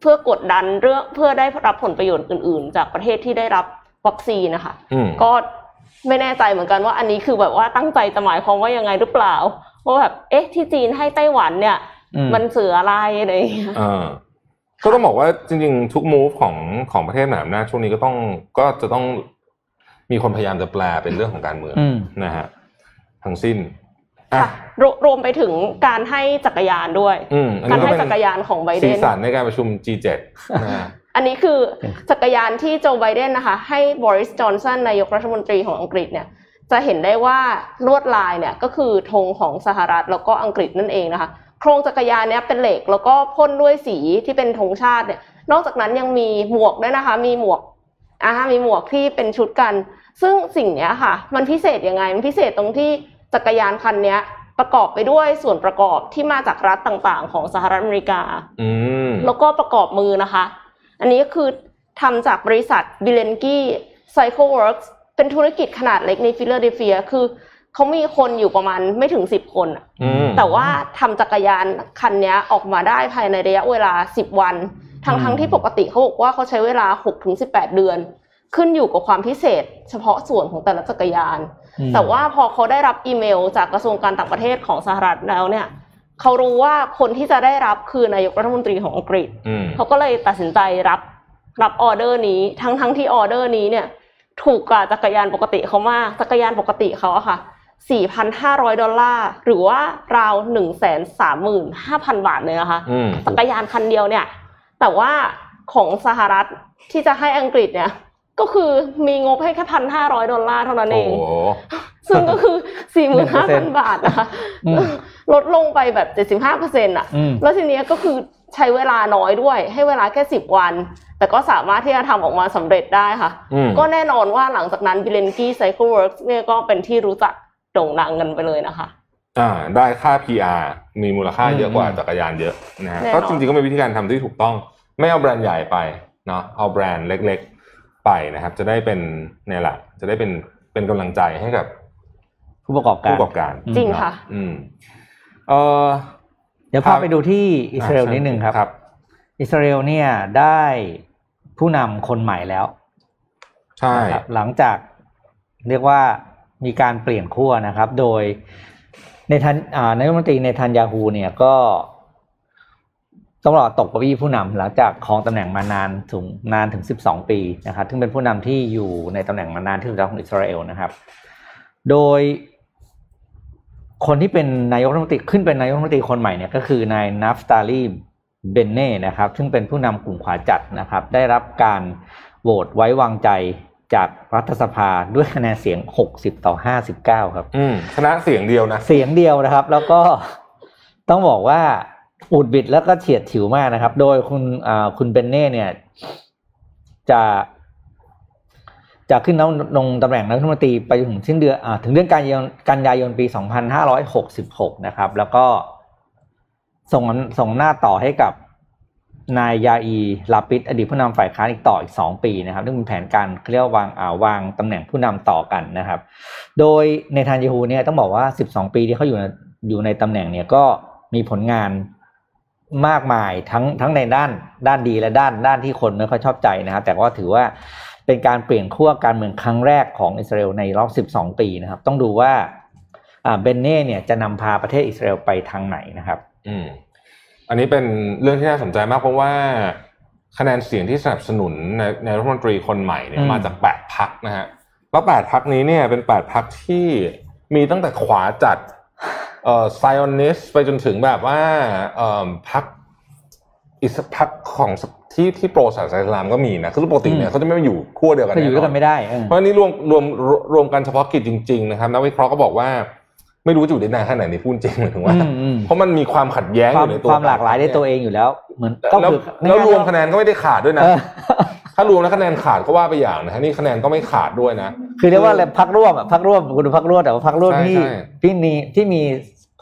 เพื่อกดดันเรื่องเพื่อได้รับผลประโยชน์อื่น ๆ จากประเทศที่ได้รับวัคซีนนะคะอืมก็ไม่แน่ใจเหมือนกันว่า อันนี้คือแบบว่าตั้งใจจะหมายความว่ายังไงหรือเปล่าว่าแบบเอ๊ะที่จีนให้ไต้หวันเนี่ยอืมมันสื่ออะไรอะไรอย่างเงี้ยอ่าก็ต้องบอกว่าจริง ๆ ทุก move ของของประเทศมหาอำนาจช่วงนี้ก็ต้องก็จะต้องมีคนพยายามจะแปลเป็นเรื่องของการเมืองอืมนะฮะทั้งสิ้นอะค่ะ รวรวมไปถึงการให้จักรยานด้วยอืมอันการนี้ก็ให้เป็นจักรยานของไบเดสีนสันในการประชุม G7 นะฮะอันนี้คือจักรยานที่โจไบเดนนะคะ ให้บริสจอนสันนายกรัฐมนตรีของอังกฤษเนี่ยจะเห็นได้ว่าลวดลายเนี่ยก็คือธงของสหรัฐแล้วก็อังกฤษนั่นเองนะคะ โครงจักรยานเนี่ยเป็นเหล็กแล้วก็พ่นด้วยสีที่เป็นธงชาติเนี่ย นอกจากนั้นยังมีหมวกด้วยนะคะ มีหมวกอ่ามีหมวกที่เป็นชุดกัน ซึ่งสิ่งเนี้ยค่ะ มันพิเศษยังไงมันพิเศษตรงที่ จักรยานคันเนี้ยประกอบไปด้วยส่วนประกอบที่มาจากรัฐต่างๆ ของสหรัฐอเมริกาอืมแล้วก็ประกอบมือนะคะ อันนี้ก็คือทำจากบริษัท Bilenky Cycle Works เป็นธุรกิจขนาดเล็กในฟิลาเดลเฟีย คือเขามีคนอยู่ประมาณไม่ถึงสิบคนอะอืมแต่ว่าทำจักรยานคันเนี้ยออกมาได้ภายในระยะเวลาสิบวัน ทั้งทั้งที่ปกติเขาบอกว่าเขาใช้เวลาหกถึงสิบแปดเดือน ขึ้นอยู่กับความพิเศษ เฉพาะส่วนของแต่ละจักรยานอืมแต่ว่าพอเขาได้รับอีเมล จากกระทรวงการต่างประเทศของสหรัฐแล้วเนี่ยเขารู้ว่าคนที่จะได้รับคือนายกรัฐมนตรีของอังกฤษอืมเขาก็เลยตัดสินใจรับรับออเดอร์นี้ทั้งทั้งที่ออเดอร์นี้เนี่ย ถูกกว่าจักรยานปกติเขามากจักรยานปกติเขาอะค่ะ 4,500 ดอลลาร์หรือว่าราว 135,000 บาทเลยนะคะอืมจักรยานคันเดียวเนี่ย แต่ว่าของสหรัฐที่จะให้อังกฤษเนี่ย ก็คือมีงบให้แค่พันห้าร้อยดอลลาร์เท่านั้นเอโอ้งโหซึ่งก็คือสี่หมื่นห้าพัน1%บาทนะคะอืมลดลงไปแบบเจ็ดสิบห้าเปอร์เซ็นต์อะอืมแล้วทีเนี้ยก็คือใช้เวลาน้อยด้วย ให้เวลาแค่สิบวัน แต่ก็สามารถที่จะทำออกมาสำเร็จได้ค่ะอืมก็แน่นอนว่าหลังจากนั้น Bilenky Cycle Works เนี่ยก็เป็นที่รู้จักโด่งดังกันไปเลยนะคะ อ่า ได้ค่า PR มีมูลค่าเยอะกว่าอืมจักรยานเยอะนะฮะแน่นอนก็จริงๆก็เป็นวิธีการทำที่ถูกต้อง ไม่เอาแบรนด์ใหญ่ไปเนาะเอาแบรนด์เล็กๆ ไปนะครับ จะได้เป็นเนี่ยแหละ จะได้เป็นเป็นกำลังใจให้กับ ผู้ประกอบการผู้ประกอบการจริงค่ะ อืมเออเดี๋ยวพาไปดูที่อิสราเอลนิดนึงครับครับ อิสราเอลเนี่ยได้ผู้นำคนใหม่แล้ว ใช่นะครับหลังจากเรียกว่ามีการเปลี่ยนขั้วนะครับ โดยในทันอ่านายกรัฐมนตรีในทันยาฮูเนี่ยก็ ต้องรอตกเก้าอี้ผู้นำหลังจากครองตำแหน่งมานานถึงนานถึง 12 ปีนะครับซึ่งเป็นผู้นำที่อยู่ในตำแหน่งมานานที่สุดของอิสราเอลนะครับ โดย คนที่เป็นนายกรัฐมนตรีขึ้นเป็นนายกรัฐมนตรีคนใหม่เนี่ยก็คือนายนัฟตาลีเบนเน่นะครับ ซึ่งเป็นผู้นำกลุ่มขวาจัดนะครับ ได้รับการโหวตไว้วางใจจากรัฐสภาด้วยคะแนนเสียง 60 ต่อ 59 ครับ อืมชนะเสียงเดียวนะ เสียงเดียวนะครับ แล้วก็ต้องบอกว่า อุดบิดแล้วก็เฉียดฉิวมากนะครับ โดยคุณคุณเบนเน่เนี่ย จะจะขึ้นน้ำลงตำแหน่งนายกรัฐมนตรีไปถึงสิ้นเดือนอถึงเดือนกันยายนกันยายนปี 2566 นะครับ แล้วก็ส่งส่งหน้าต่อให้กับนายยาอีลาปิดอดีตผู้นำฝ่ายค้านอีกต่ออีกสองปีนะครับซึ่งเป็นแผนการเรียกวาวางอ่าวางตำแหน่งผู้นำต่อกันนะครับ โดยในทานยาฮูเนี่ยต้องบอกว่า 12 ปีที่เขาอยู่อยู่ในตำแหน่งเนี่ยก็มีผลงาน มากมายทั้งทั้งในด้านด้านดีและด้านด้านที่คนไม่ค่อยชอบใจนะครับ แต่ก็ถือว่าเป็นการเปลี่ยนขั้วการเมืองครั้งแรกของอิสราเอลในรอบ 12 ปีนะครับ ต้องดูว่าอ่าเบนเน่เนี่ยจะนำพาประเทศอิสราเอลไปทางไหนนะครับ อืม อันนี้เป็นเรื่องที่น่าสนใจมากเพราะว่าคะแนนเสียงที่สนับสนุนในในรัฐมนตรีคนใหม่เนี่อืยมมาจากแปดพักนะฮะแล้วแปดพักนี้เนี่ยเป็นแปดพักที่มีตั้งแต่ขวาจัด เอ่อไซออนิสไปจนถึงแบบว่าเอ่อพักอิสพักของที่ที่โปรศาสนาอิสลามก็มีนะคือปกติเนี่ยเขาจะไม่มาอยู่ขั้วเดียวกันก็อยู่ด้วยกันแไม่ได้เออเพราะอันนี้รวมรวมรวมรวมกันเฉพาะกิจจริง ๆ นะครับนักวิเคราะห์ก็บอกว่าไม่รู้จะอยู่ได้นานแค่ไหนนี่พูดจริงหมายถึงว่าอืมอืมเพราะมันมีความขัดแย้งคอวามยู่ในตัวความหลากหลายในตัวเองอยู่แล้ว เหมือนก็แล้วคือแล้วรวมคะแนนก็ไม่ได้ขาดด้วยนะเออถ้ารวมแล้วคะแนนขาดก็ว่าไปอย่างนะฮะนี่คะแนนก็ไม่ขาดด้วยนะ คือเรียกว่าอะไรพักร่วมอะพักร่วมคุณดูพักร่วมแต่ว่าพักร่วมใช่ที่ใช่ที่มีที่มี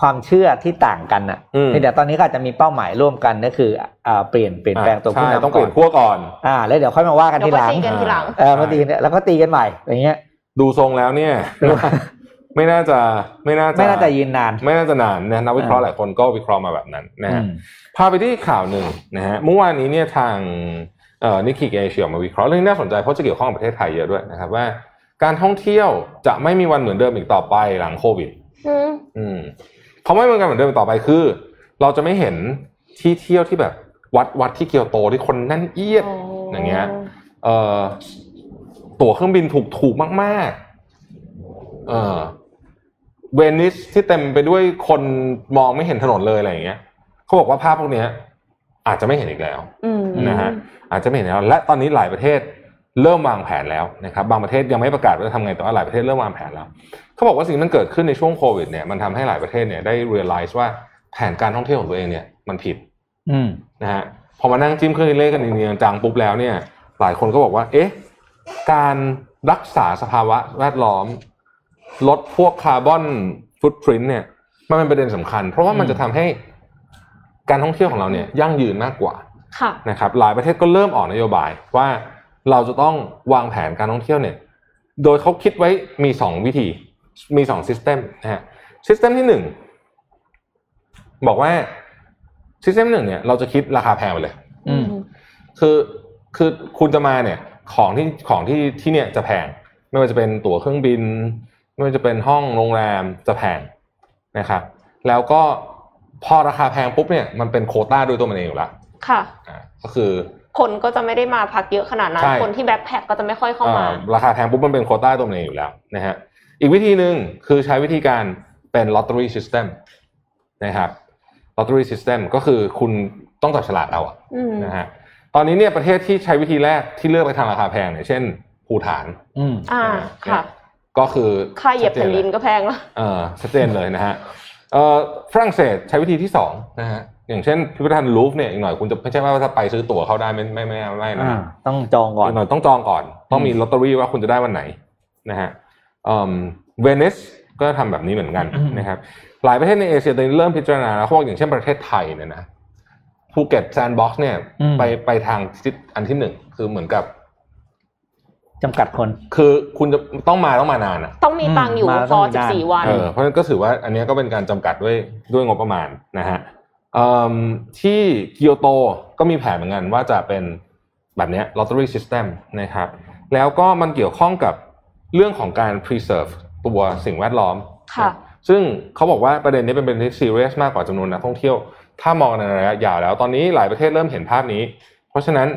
ความเชื่อที่ต่างกันอะอืมแต่ตอนนี้ก็อาจจะมีเป้าหมายร่วมกันก็คืออ่าเปลี่ยนเปลี่ยนแปลงตัวผู้ใช่นำต้องเปลี่ยนก่ขั้วก่อนอ่าแล้วเดี๋ยวค่อยมาว่ากันเดี๋ยทีวหมาลังตีกันทีหลังเออมาตีกันแล้วก็ตีกันใหม่อย่างเงี้ย ดูทรงแล้วเนี่ยไม่น่าจะไม่น่าจะไม่น่าจะยืนนาน ไม่น่าจะนานนะนักวิเคราะห์หลายคนก็วิเคราะห์มาแบบนั้นนะฮะอืมพาไปที่ข่าวหนึ่งนะฮะเมื่อวานนี้เนี่ยทางเอ่อนิก i เอเชียมาวิเคราะห์เรื่องนี้น่าสนใจเพราะจะเกี่ยวข้องกับประเทศไทยเยอะด้วยนะครับว่า การท่องเที่ยวจะไม่มีวันเหมือนเดิมอีกต่อไปหลังโควิด อืม อืมเขาไม่เหมือนกันเหมือนเดิมอีกต่อไปคือ เราจะไม่เห็นที่เที่ยวที่แบบวัดวัดที่เกียวโตที่คนแนั่นเอียดอย่างเงี้ยเอ่อตั๋วเครื่องบินถูกถูกมาก ๆ เออเวนิสที่เต็มไปด้วยคนมองไม่เห็นถนนเลยอะไรอย่างเงี้ยเขาบอกว่าภาพพวกเนี้ย อาจจะไม่เห็นอีกแล้วอืมนะฮะอาจจะไม่เห็นแล้ว และตอนนี้หลายประเทศเริ่มวางแผนแล้วนะครับ บางประเทศยังไม่ประกาศว่าจะทำไงแต่ว่าหลายประเทศเริ่มวางแผนแล้ว เขาบอกว่าสิ่งที่มันเกิดขึ้นในช่วงโควิดเนี่ยมันทำให้หลายประเทศเนี่ยได้ realize ว่าแผนการท่องเที่ยวของตัวเองเนี่ยมันผิดอืมนะฮะพอมานั่งจิ้มเครื่องคิดเลขกันจริงๆจังๆปุ๊บแล้วเนี่ยหลายคนก็บอกว่า เอ๊ะ การรักษาสภาวะแวดล้อม ลดพวกคาร์บอนฟุตพิ้นเนี่ย มันเป็นประเด็นสำคัญ เพราะว่ามันจะทำให้การท่องเที่ยวของเราเนี่ยยั่งยืนมากกว่าค่ะนะครับ หลายประเทศก็เริ่มออกนโยบายว่าเราจะต้องวางแผนการท่องเที่ยวเนี่ย โดยเขาคิดไว้มีสองวิธี มีสองซิสเต็มนะฮะซิสเต็มที่หนึ่งบอกว่าซิสเต็มหนึ่งเนี่ยเราจะคิดราคาแพงไปเลยอืมคือคือคุณจะมาเนี่ย ของที่ของที่ที่เนี่ยจะแพง ไม่ว่าจะเป็นตั๋วเครื่องบิน ไม่ว่าจะเป็นห้องโรงแรมจะแพงนะครับแล้วก็พอราคาแพงปุ๊บเนี่ยมันเป็นโควต้าด้วยตัวมันเองอยู่แล้วค่ะอ่าก็คือคนก็จะไม่ได้มาพักเยอะขนาดนั้นใช่คนที่แบ็คแพ็คก็จะไม่ค่อยเข้ามาอ่าราคาแพงปุ๊บมันเป็นโควต้าตัวมันเองอยู่แล้วนะฮะ อีกวิธีหนึ่งคือใช้วิธีการเป็น lottery system นะครับ lottery system ก็คือคุณต้องจับฉลากเอาอะอืมนะฮะตอนนี้เนี่ยประเทศที่ใช้วิธีแรกที่เลือกไปทางราคาแพงเนี่ยเช่นภูฐาน อืมอ่าค่ะ ก็คือค่าเหยียบแผ่นดินก็แพงแล้วเออชัดเจนเลยนะฮะเอ่อฝรั่งเศสใช้วิธีที่สองนะฮะอย่างเช่นพิพิธภัณฑ์ลูฟร์เนี่ยอีกหน่อยคุณจะไม่ใช่ว่าถ้าไปซื้อตั๋วเข้าได้ไม่ไม่ไม่ไม่นะอ่าต้องจองก่อนอีกหน่อยต้องจองก่อน ต้องมีลอตเตอรี่ว่าคุณจะได้วันไหนนะฮะ เวนิสก็ทำแบบนี้เหมือนกันอืมนะครับ หลายประเทศในเอเชียตอนนี้เริ่มพิจารณาแล้วเขาบอกอย่างเช่นประเทศไทยเนี่ยนะภูเก็ตแซนด์บ็อกซ์เนี่ยอืมไปไปทางทิศอันที่หนึ่งคือเหมือนกับจำกัดคน คือคุณจะต้องมาต้องมานานอะ ต้องมีตังค์อยู่มาพต้อองมีด้าน14วันเออเพราะฉะนั้นก็ถือว่าอันเนี้ยก็เป็นการจำกัดด้วยด้วยงบประมาณนะฮะเอิ่มที่เกียวโตก็มีแผนเหมือนกันว่าจะเป็นแบบเนี้ย lottery system นะครับ แล้วก็มันเกี่ยวข้องกับ เรื่องของการ preserve ตัวสิ่งแวดล้อมค่ะซึ่งเขาบอกว่าประเด็นนี้เป็นประเด็นที่ serious มากกว่าจำนวนนักท่องเที่ยว ถ้ามองในระยะยาวแล้วตอนนี้หลายประเทศเริ่มเห็นภาพนี้ เพราะฉะนั้น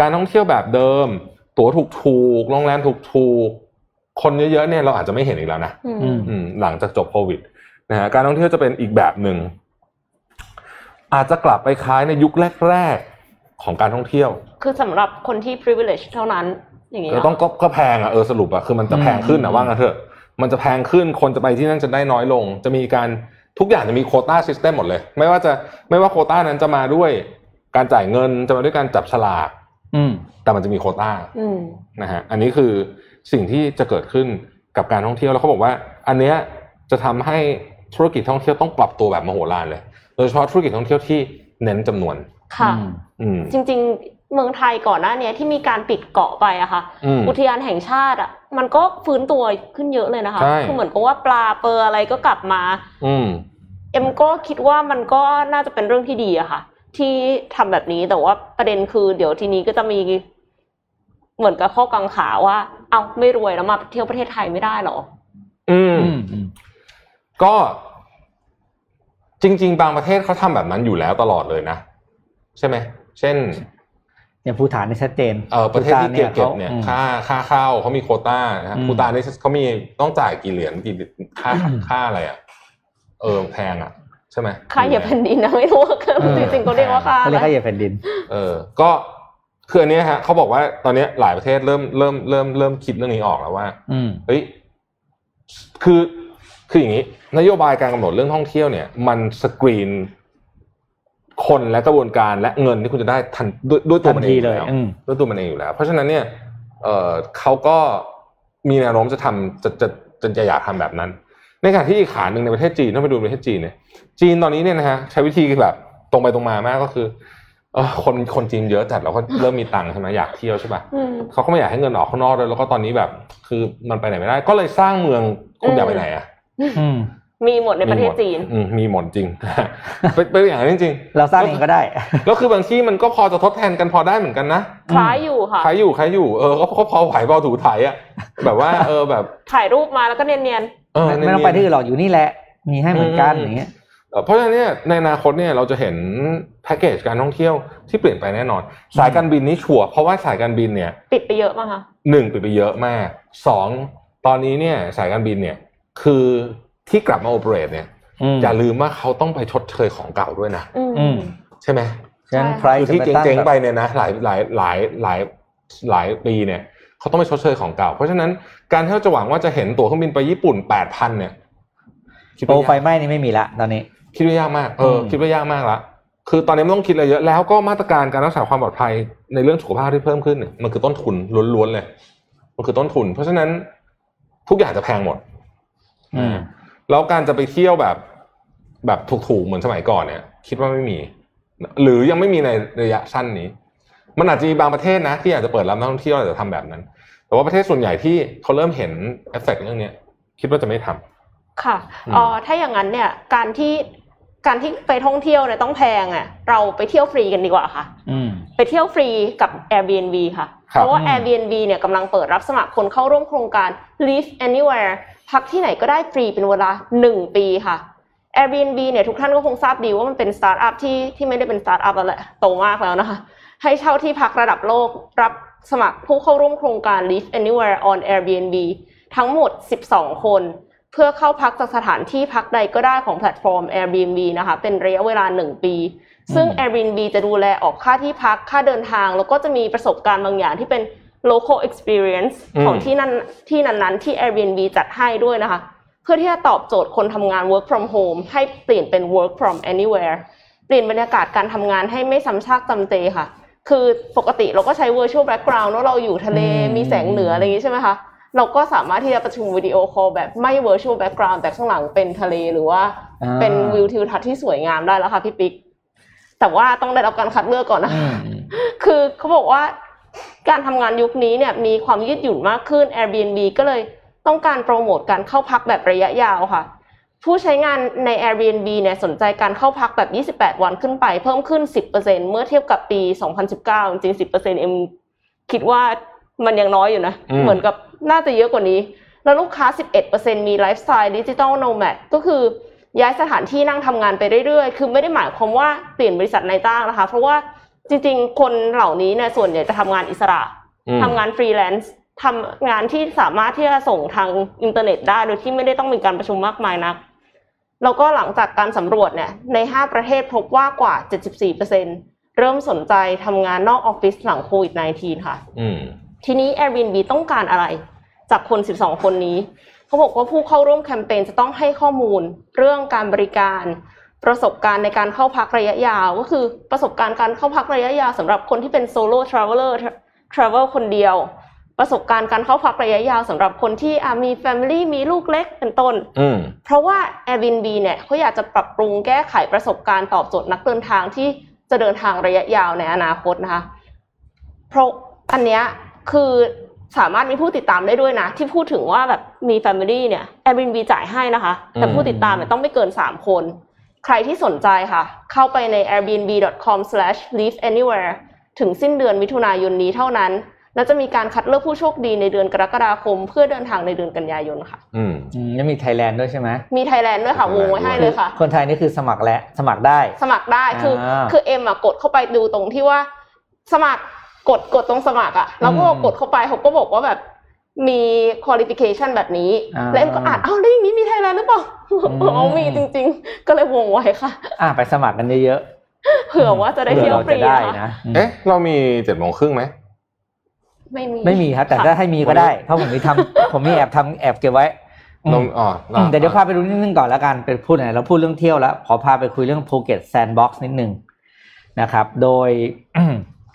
การท่องเที่ยวแบบเดิม ตั๋วถูกๆโรงแรมถูกๆคนเยอะๆเนี่ยเราอาจจะไม่เห็นอีกแล้วนะอืมอืมอืมหลังจากจบโควิดนะฮะการท่องเที่ยวจะเป็นอีกแบบหนึ่งอาจจะกลับไปคล้ายในยุคแรก ๆของการท่องเที่ยว คือสำหรับคนที่ privilege เท่านั้น อย่างนี้ก็เนาะต้องก็ก็แพงอะเออสรุปอะคือมันจะแพงขึ้นอะอืมว่างั้นเถอะมันจะแพงขึ้นคนจะไปที่นั่นจะได้น้อยลง จะมีการทุกอย่างจะมีโควต้าซิสเต็มหมดเลย ไม่ว่าจะไม่ว่าโควต้านั้นจะมาด้วยการจ่ายเงินจะมาด้วยการจับฉลากอืมแต่มันจะมีโควต้าอืมนะฮะอันนี้คือสิ่งที่จะเกิดขึ้นกับการท่องเที่ยวแล้วเขาบอกว่า อันเนี้ยจะทำให้ธุรกิจท่องเที่ยวต้องปรับตัวแบบมโหฬารเลย โดยเฉพาะธุรกิจท่องเที่ยวที่เน้นจำนวนค่ะอืมอืมจริง ๆเมืองไทยก่อนหน้าเนี้ยที่มีการปิดเกาะไปอะค่ะอืมอุทยานแห่งชาติอะมันก็ฟื้นตัวขึ้นเยอะเลยนะคะใช่คือเหมือนกับว่าปลาเปอร์อะไรก็กลับมา อืมเอ็มก็คิดว่ามันก็น่าจะเป็นเรื่องที่ดีอะค่ะ ที่ทำแบบนี้แต่ว่าประเด็นคือ เดี๋ยวทีนี้ก็จะมีเหมือนกับข้อกังขาว่า เอาไม่รวยแล้วมาเที่ยวประเทศไทยไม่ได้หรอ อืมอืมอืมก็ จริง ๆ บางประเทศเขาทำแบบนั้นอยู่แล้วตลอดเลยนะ ใช่ไหม เช่น อย่างภูฐานนี่ชัดเจนเออประเทศที่เก็บเก็บภูฐาเนี่ยขาอืมค่าค่าข้าวเขามีโควต้านะฮะอืมภูตานนี่เขามีต้องจ่ายกี่เหรียญกี่ค่าอืมค่าอะไรอะเออแพงอะใช่ไหมค่าเหยียบแผ่นดินนะไม่รู้ว่าคือเออจริงๆเขาเรียกว่าค่าเขาอะเรียกไรค่าเหยียบแผ่นดิน เออ ก็คืออันเนี้ยฮะเขาบอกว่าตอนเนี้ยหลายประเทศเริ่มเริ่มเริ่มเริ่มคิดเรื่องนี้ออกแล้วว่าอืมเฮ้ยคือคืออย่างนี้ นโยบายการกำหนดเรื่องท่องเที่ยวเนี่ย มันสกรีน คนและกระบวนการและเงินที่คุณจะได้ทันด้วยด้วยตัวมันเองทันทีเลยอแล้วอืมด้วยตัวมันเองอยู่แล้ว เพราะฉะนั้นเนี่ยเออเขาก็มีแนวโน้มจะทำจะจะจะจะอยากทำแบบนั้น ในขณะที่อีกขาหนึ่งในประเทศจีนถ้าไปดูประเทศจีนเนี่ยจีนตอนนี้เนี่ยนะฮะใช้วิธีแบบตรงไปตรงมามากก็คือเออคนคนจีนเยอะจัดเราก็เริ่มมีตังค์ใช่ไหมอยากเที่ยวใช่ปะอืมเขาก็ไม่อยากให้เงินออกข้างนอกเลยแล้วก็ตอนนี้แบบ คือมันไปไหนไม่ได้ ก็เลยสร้างเมืองคุณอยากไปไหนอะอื มมีหมดในประเทศจีนอืมมีหมดจริงเป็นเป็นอย่างนั้นจริงเราสร้างเองก็ได้ๆแล้วคือบางที่มันก็พอจะทดแทนกันพอได้เหมือนกันนะคล้ายอยู่ค่ะใครอยู่ใครอยู่เออก็ก็พอไหวพอถูถ่ายอะแบบว่าเออแบบถ่ายรูปมาแล้วก็เนียนเออไม่ต้องไปที่อื่นหรอกอยู่นี่แหละ มีให้เหมือนกันอืมอย่างเงี้ยเอ่อเพราะฉะนั้นเนี่ยในอนาคตเนี่ยเราจะเห็นแพ็กเกจการท่องเที่ยวที่เปลี่ยนไปแน่นอน สายการบินนี่ชัวร์เพราะว่าสายการบินเนี่ยๆปิดไปเยอะมากค่ะหนึ่งปิดไปเยอะมากสองตอนนี้เนี่ยสายการบินเนี่ยคือ ที่กลับมาโอเปเรตเนี่ยอืมอย่าลืมว่าเขาต้องไปชดเชยของเก่าด้วยนะอืมอืมใช่ไหมฉะนั้นใช่ใครคือจะที่ไปตั้งเจ๊งแบบๆไปเนี่ยนะหลายหลายหลายหลายหลายปีเนี่ยเขาต้องไปชดเชยของเก่า เพราะฉะนั้นการที่เราจะหวังว่าจะเห็นตั๋วเครื่องบินไปญี่ปุ่นแปดพันเนี่ยคิดโปรว่าไฟยากไหม้นี่ไม่มีละตอนนี้ คิดว่ายากมากเอออมคิดว่ายากมากละคือตอนนี้ไม่ต้องคิดอะไรเยอะแล้วก็มาตรการการรักษาความปลอดภัยในเรื่องสุขภาพที่เพิ่มขึ้นเนี่ยมันคือต้นทุนล้วนๆเลย มันคือต้นทุน เพราะฉะนั้นทุกอย่างจะแพงหมดอืม แล้วการจะไปเที่ยวแบบ แบบถูกๆเหมือนสมัยก่อนเนี่ย คิดว่าไม่มี หรือยังไม่มีในระยะสั้นนี้ มันอาจจะมีบางประเทศนะ ที่อยากจะเปิดรับนักท่องเที่ยวอาจจะทำแบบนั้น แต่ว่าประเทศส่วนใหญ่ที่เขาเริ่มเห็นเอฟเฟกต์เรื่องเนี้ยคิดว่าจะไม่ทำค่ะอืมเอ่อถ้าอย่างนั้นเนี่ย การที่การที่ไปท่องเที่ยวเนี่ยต้องแพงอะ เราไปเที่ยวฟรีกันดีกว่าค่ะอืมไปเที่ยวฟรีกับ Airbnb ค่ะครับเพราะว่าอืม Airbnb เนี่ยกำลังเปิดรับสมัครคนเข้าร่วมโครงการ Live Anywhere พักที่ไหนก็ได้ฟรีเป็นเวลา 1 ปีค่ะ Airbnb เนี่ยทุกท่านก็คงทราบดีว่ามันเป็นสตาร์ทอัพที่ที่ไม่ได้เป็นสตาร์ทอัพแล้วแหละโตมากแล้วนะคะ ให้เช่าที่พักระดับโลกรับสมัครผู้เข้าร่วมโครงการ Live Anywhere on Airbnb ทั้งหมด 12 คน เพื่อเข้าพักจากสถานที่พักใดก็ได้ของแพลตฟอร์ม Airbnb นะคะ เป็นระยะเวลา 1 ปี ซึ่งอืม Airbnb จะดูแลออกค่าที่พักค่าเดินทาง แล้วก็จะมีประสบการณ์บางอย่างที่เป็น local experience อืมของที่นั่นที่นั้นๆที่ Airbnb จัดให้ด้วยนะคะ เพื่อที่จะตอบโจทย์คนทำงาน work from home ให้เปลี่ยนเป็น work from anywhere เปลี่ยนบรรยากาศการทำงานให้ไม่ซ้ำซากจำเจค่ะ คือปกติเราก็ใช้ virtual background ว่าเราอยู่ทะเลอืมมีแสงเหนืออะไรอย่างนี้ใช่ไหมคะเราก็สามารถที่จะประชุมวิดีโอคอลแบบไม่ virtual background แต่ข้างหลังเป็นทะเลหรือว่าอ่าเป็นวิวทิวทัศน์ที่สวยงามได้แล้วค่ะพี่ปิ๊กแต่ว่าต้องได้รับการคัดเลือกก่อนนะอืคะมอืมคือเขาบอกว่า การทำงานยุคนี้เนี่ยมีความยืดหยุ่นมากขึ้น Airbnb ก็เลยต้องการโปรโมทการเข้าพักแบบระยะยาวค่ะ ผู้ใช้งานใน Airbnb เนี่ยสนใจการเข้าพักแบบ 28 วันขึ้นไป เพิ่มขึ้น 10%เมื่อเทียบกับปี 2019 จริงๆ10%เอ็มคิดว่ามันยังน้อยอยู่นะอืมเหมือนกับน่าจะเยอะกว่านี้ แล้วลูกค้า 11%มีไลฟ์สไตล์ดิจิ t a ลโนแมดก็คือย้ายสถานที่นั่งทำงานไปเรื่อยๆ คือไม่ได้หมายความว่าเปลี่ยนบริษัทนายจ้างนะคะ เพราะว่า จริง ๆ คนเหล่านี้เนี่ยส่วนใหญ่จะทำงานอิสระอืมทำงานฟรีแลนซ์ทำงานที่สามารถที่จะส่งทางอินเทอร์เน็ตได้โดยที่ไม่ได้ต้องมีการประชุมมากมายนัก แล้วก็หลังจากการสำรวจเนี่ยใน 5 ประเทศพบว่ากว่า 74%เริ่มสนใจทำงานนอกออฟฟิศหลังโควิด -19 ค่ะอืมทีนี้ Airbnb ต้องการอะไร จากคน 12 คนนี้ เขาบอกว่าผู้เข้าร่วมแคมเปญจะต้องให้ข้อมูลเรื่องการบริการ ประสบการณ์ในการเข้าพักระยะยาว ก็คือประสบการณ์การเข้าพักระยะยาวสำหรับคนที่เป็น solo traveler travel คนเดียว ประสบการณ์การเข้าพักระยะยาวสำหรับคนที่อะมี Family มีลูกเล็กเป็นต้นอืมเพราะว่า Airbnb เนี่ยเขาอยากจะปรับปรุงแก้ไขประสบการณ์ตอบโจทย์นักเดินทางที่จะเดินทางระยะยาวในอนาคตนะคะเพราะอันเนี้ยคือสามารถมีผู้ติดตามได้ด้วยนะ ที่พูดถึงว่าแบบมี Family เนี่ย Airbnb จ่ายให้นะคะ แต่ผู้ติดตามเนี่ยต้องไม่เกิน3คน ใครที่สนใจค่ะ เข้าไปใน airbnb.com/liveanywhere ถึงสิ้นเดือนมิถุนายนนี้เท่านั้น และจะมีการคัดเลือกผู้โชคดีในเดือนกรกฎาคม เพื่อเดินทางในเดือนกันยายนค่ะ อืมอืมแล้วมีไทยแลนด์ด้วยใช่ไหมมีไทยแลนด์ด้วยค่ะวงไว้ให้เลยค่ะ คนไทยนี่คือสมัครและสมัครได้ สมัครได้คืออา คือเอ็มอะกดเข้าไปดูตรงที่ว่า สมัครกดกดตรงสมัครอะแล้วก็อืมกดเข้าไปเขาก็บอกว่าแบบ มี qualification แบบนี้อ่าแล้วเอ็มก็อ่านอ้าวแล้วอย่างนี้มีไทยแลนด์หรือเปล่ามอ๋อมีจริง ๆ ก็เลยวงไว้ค่ะ อะไปสมัครกันเยอะเผื่อว่าจะได้ผื่เที่อยวเราฟรีจะได้นะคะนะอืมเอ๊ะ เรามีเจ็ดโมงครึ่งไหมไม่มีไม่มีครับ แต่ถ้าให้มีก็ได้ เพราะผมมีทำผมมีแอบทำแอบเก็บไว้อืเรามอ๋ออืมแต่เดี๋ยวพาไปดูนิดนึงก่อนแล้วกันเป็นพูดไหนเราพูดเรื่องเที่ยวแล้ว ขอพาไปคุยเรื่องภูเก็ตแซนด์บ็อกซ์นิดนึงนะครับ โดย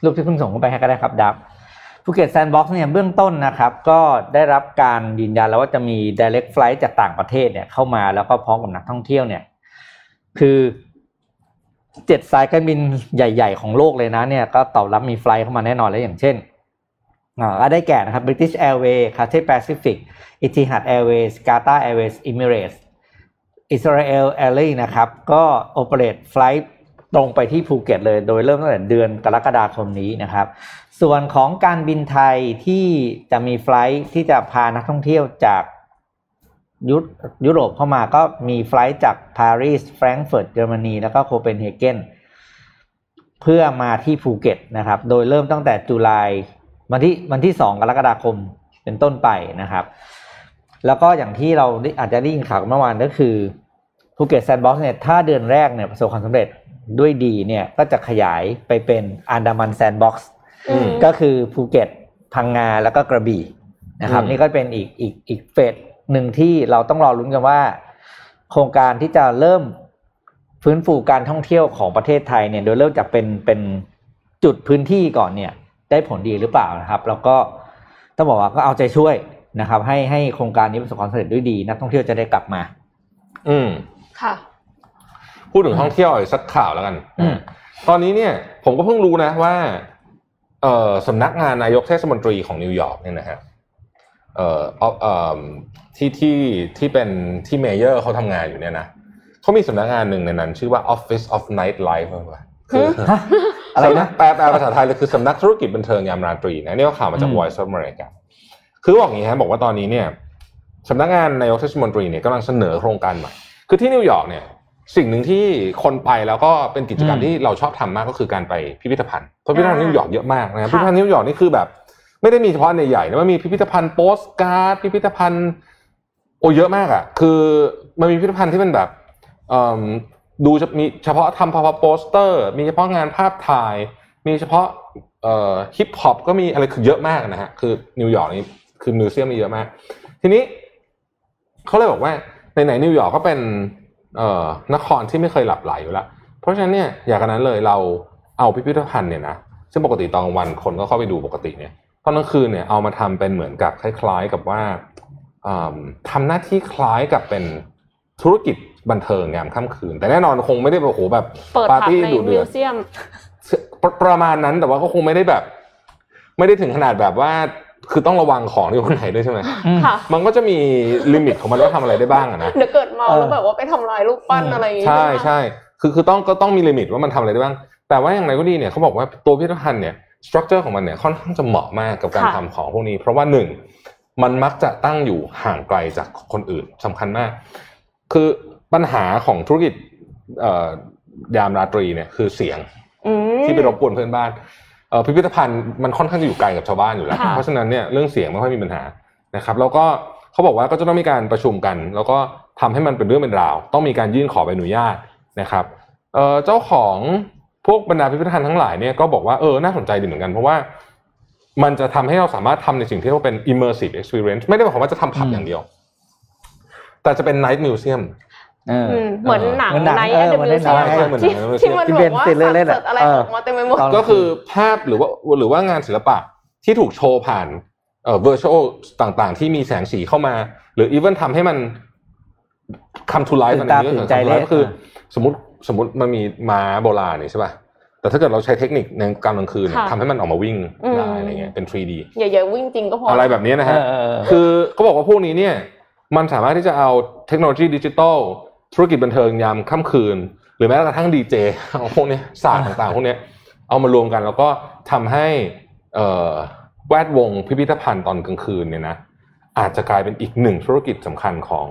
รูปที่เพิ่งส่งเข้าไปให้ก็ได้ครับดับ ภูเก็ตแซนด์บ็อกซ์เนี่ยเบื้องต้นนะครับก็ได้รับการยืนยันแล้วว่าจะมี direct flight จากต่างประเทศเนี่ยเข้ามาแล้วก็พร้อมกับนักท่องเที่ยวเนี่ยคือเจ็ดสายการบินใหญ่ ๆ ของโลกเลยนะเนี่ยก็ตอบรับมี flight เข้ามาแน่นอนแล้วอย่างเช่นอ่าก็ได้แก่นะครับ British Airways Cathay Pacific Etihad Airways Qatar Airways Emirates Israel Airlines นะครับ ก็ operate flight ตรงไปที่ภูเก็ตเลย โดยเริ่มตั้งแต่เดือนกรกฎาคมนี้นะครับ ส่วนของการบินไทยที่จะมี flight ที่จะพานักท่องเที่ยวจากยุยุโรปเข้ามาก็มี flight จากปารีสแฟรงก์เฟิร์ตเยอรมนีแล้วก็โคเปนเฮเกนเพื่อมาที่ภูเก็ตนะครับ โดยเริ่มตั้งแต่จุลายวันที่วันที่สองกรกฎาคมเป็นต้นไปนะครับ แล้วก็อย่างที่เราอาจจะได้ยินข่าวเมื่อวานก็คือภูเก็ต sandbox เนี่ยถ้าเดือนแรกเนี่ยประสบความสำเร็จด้วยดีเนี่ยก็จะขยายไปเป็นอันดามัน sandbox ก็คือภูเก็ตพังงาแล้วก็กระบี่นะครับอืมนี่ก็เป็นอีกอีกอีก phase หนึ่งที่เราต้องรอลุ้นกันว่า โครงการที่จะเริ่มฟื้นฟูการท่องเที่ยวของประเทศไทยเนี่ย โดยเริ่มจากเป็นเป็นจุดพื้นที่ก่อนเนี่ย ได้ผลดีหรือเปล่านะครับ แล้วก็ต้องบอกว่าก็เอาใจช่วยนะครับ ให้ให้โครงการนี้ประสบความสำเร็จด้วยดีนักท่องเที่ยวจะได้กลับมา อืมค่ะ พูดถึงท่องเที่ยวอีกสักข่าวแล้วกันอืมตอนนี้เนี่ย ผมก็เพิ่งรู้นะว่า เอ่อสำนักงานนายกเทศมนตรีของนิวยอร์กเนี่ยนะฮะเอ่อเอาเอ่อที่ที่ที่เป็นที่ mayor เขาทำงานอยู่เนี่ยนะเขามีสำนักงานหนึ่งในนั้น ชื่อว่า Office of Nightlife ป่ะคือฮะอะไรนะแปลแปลภาษาไทยเลยคือสำนักธุรกิจบันเทิงยามราตรีนะนี่ก็ข่าวมาจากอืม Voice of America คือบอกอย่างนี้ฮะบอกว่าตอนนี้เนี่ยสำนักงานนายกเทศมนตรีเนี่ยกำลังเสนอโครงการใหม่ คือที่นิวยอร์กเนี่ย สิ่งหนึ่งที่คนไปแล้วก็เป็นกิจกรรมอืมที่เราชอบทำมากก็คือการไปพิพิธภัณฑ์เพราะพิพิธภัณฑ์อ่านิวยอร์กเยอะมากนะครับค่ะพิพิธภัณฑ์นิวยอร์กนี่คือแบบ ไม่ได้มีเฉพาะในใหญ่นะมันมีพิพิธภัณฑ์โปสการ์ดพิพิธภัณฑ์โอ้เยอะมากอะ คือมันมีพิพิธภัณฑ์ที่มันแบบเอิ่มดูจะมีเฉพาะทำเฉพาะโปสเตอร์ มีเฉพาะงานภาพถ่าย มีเฉพาะเอ่อฮิปฮอปก็มีอะไรคือเยอะมากนะฮะคือนิวยอร์กนี่คือ museum มีเยอะมาก ทีนี้เขาเลยบอกว่าไหนๆนิวยอร์กก็เป็น เอ่อนครที่ไม่เคยหลับไหลอยู่แล้ว เพราะฉะนั้นเนี่ยอย่างนั้นเลยเราเอาพิพิธภัณฑ์เนี่ยนะซึ่งปกติตอนกลางวันคนก็เข้าไปดูปกติเนี่ยตอนกลางคืนเนี่ยเอามาทำเป็นเหมือนกับคล้ายๆกับว่าอืมทำหน้าที่คล้ายกับเป็นธุรกิจบันเทิงยามค่ำคืน แต่แน่นอนคงไม่ได้แบบโอ้โหแบบเปิดปาร์ผับตี้ในดูเดืมิอวดเซียมประประมาณนั้นแต่ว่าก็คงไม่ได้แบบ ไม่ได้ถึงขนาดแบบว่า คือต้องระวังของที่คนไหนด้วยใช่ไหมอืมค่ะ มันก็จะมีลิมิตของมันว่าทำอะไรได้บ้างอะนะเดี๋ยวเกิดเมาเออแล้วแบบว่าไปทำลายรูปปั้นอืมอะไรอย่างงี้ใช่ไหมคะใช่คือคือต้องก็ต้องมีลิมิตว่ามันทำอะไรได้บ้าง แต่ว่าอย่างไรก็ดีเนี่ยเขาบอกว่าตัวพิพิธภัณฑ์เนี่ยสตรัคเจอร์ของมันเนี่ยค่อนข้างจะเหมาะมากกับการค่ะทำของพวกนี้ เพราะว่าหนึ่งมันมักจะตั้งอยู่ห่างไกลจากคนอื่นสำคัญมาก คือปัญหาของธุรกิจเอ่อยามราตรีเนี่ยคือเสียงอืมที่ไปรบกวนเพื่อนบ้านเอ่อ พิพิธภัณฑ์มันค่อนข้างจะอยู่ไกลกับชาวบ้านอยู่แล้วค่ะเพราะฉะนั้นเนี่ยเรื่องเสียงไม่ค่อยมีปัญหานะครับ แล้วก็เขาบอกว่าก็จะต้องมีการประชุมกัน แล้วก็ทำให้มันเป็นเรื่องเป็นราว ต้องมีการยื่นขอใบอนุญาตนะครับเอ่อเจ้าของพวกบรรดาพิพิธภัณฑ์ทั้งหลายเนี่ยก็บอกว่าเออน่าสนใจดีเหมือนกันเพราะว่ามันจะทำให้เราสามารถทำในสิ่งที่เรียกว่าเป็น immersive experience ไม่ได้หมายความว่าจะทำผับอืมอย่างเดียว แต่จะเป็น night museum เอออืมเหมือนหนังเหมือนหนังในเออเดเหมือนมิในวหนัเซียงมใช่เหมือนที่หนังที่มันที่บเป็นอกว่าติดเล่นสัตๆว์อะเสร็จอะไรเออออกมาเต็มไปหมดตอนก็คือภาพหรือว่าหรือว่างานศิลปะที่ถูกโชว์ผ่านเอ่อ virtual ต่างๆ ที่มีแสงสีเข้ามา หรือ even ทำให้มัน come to life ตื่นตาอันนี้ตื่นใจ come to life เลยก็คือ สมมติสมมติมันมีม้าโบราณนี่ใช่ป่ะแต่ถ้าเกิดเราใช้เทคนิคในกลางคืนเนี่ยค่ะทำให้มันออกมาวิ่งอืมได้อะไรเงี้ยเป็น 3D อย่าอย่าวิ่งจริงก็พออะไรแบบนี้นะฮะเออเออเออคือเขาบอกว่าพวกนี้เนี่ย มันสามารถที่จะเอาเทคโนโลยีดิจิตอล ธุรกิจบันเทิงยามค่ำคืน หรือแม้กระทั่งดีเจพวกเนี้ยศาสตร์ต่างๆ พวกเนี้ยเอามารวมกันแล้วก็ทำให้เอ่อแวดวงพิพิธภัณฑ์ตอนกลางคืนเนี่ยนะอาจจะกลายเป็นอีกหนึ่งธุรกิจสำคัญของ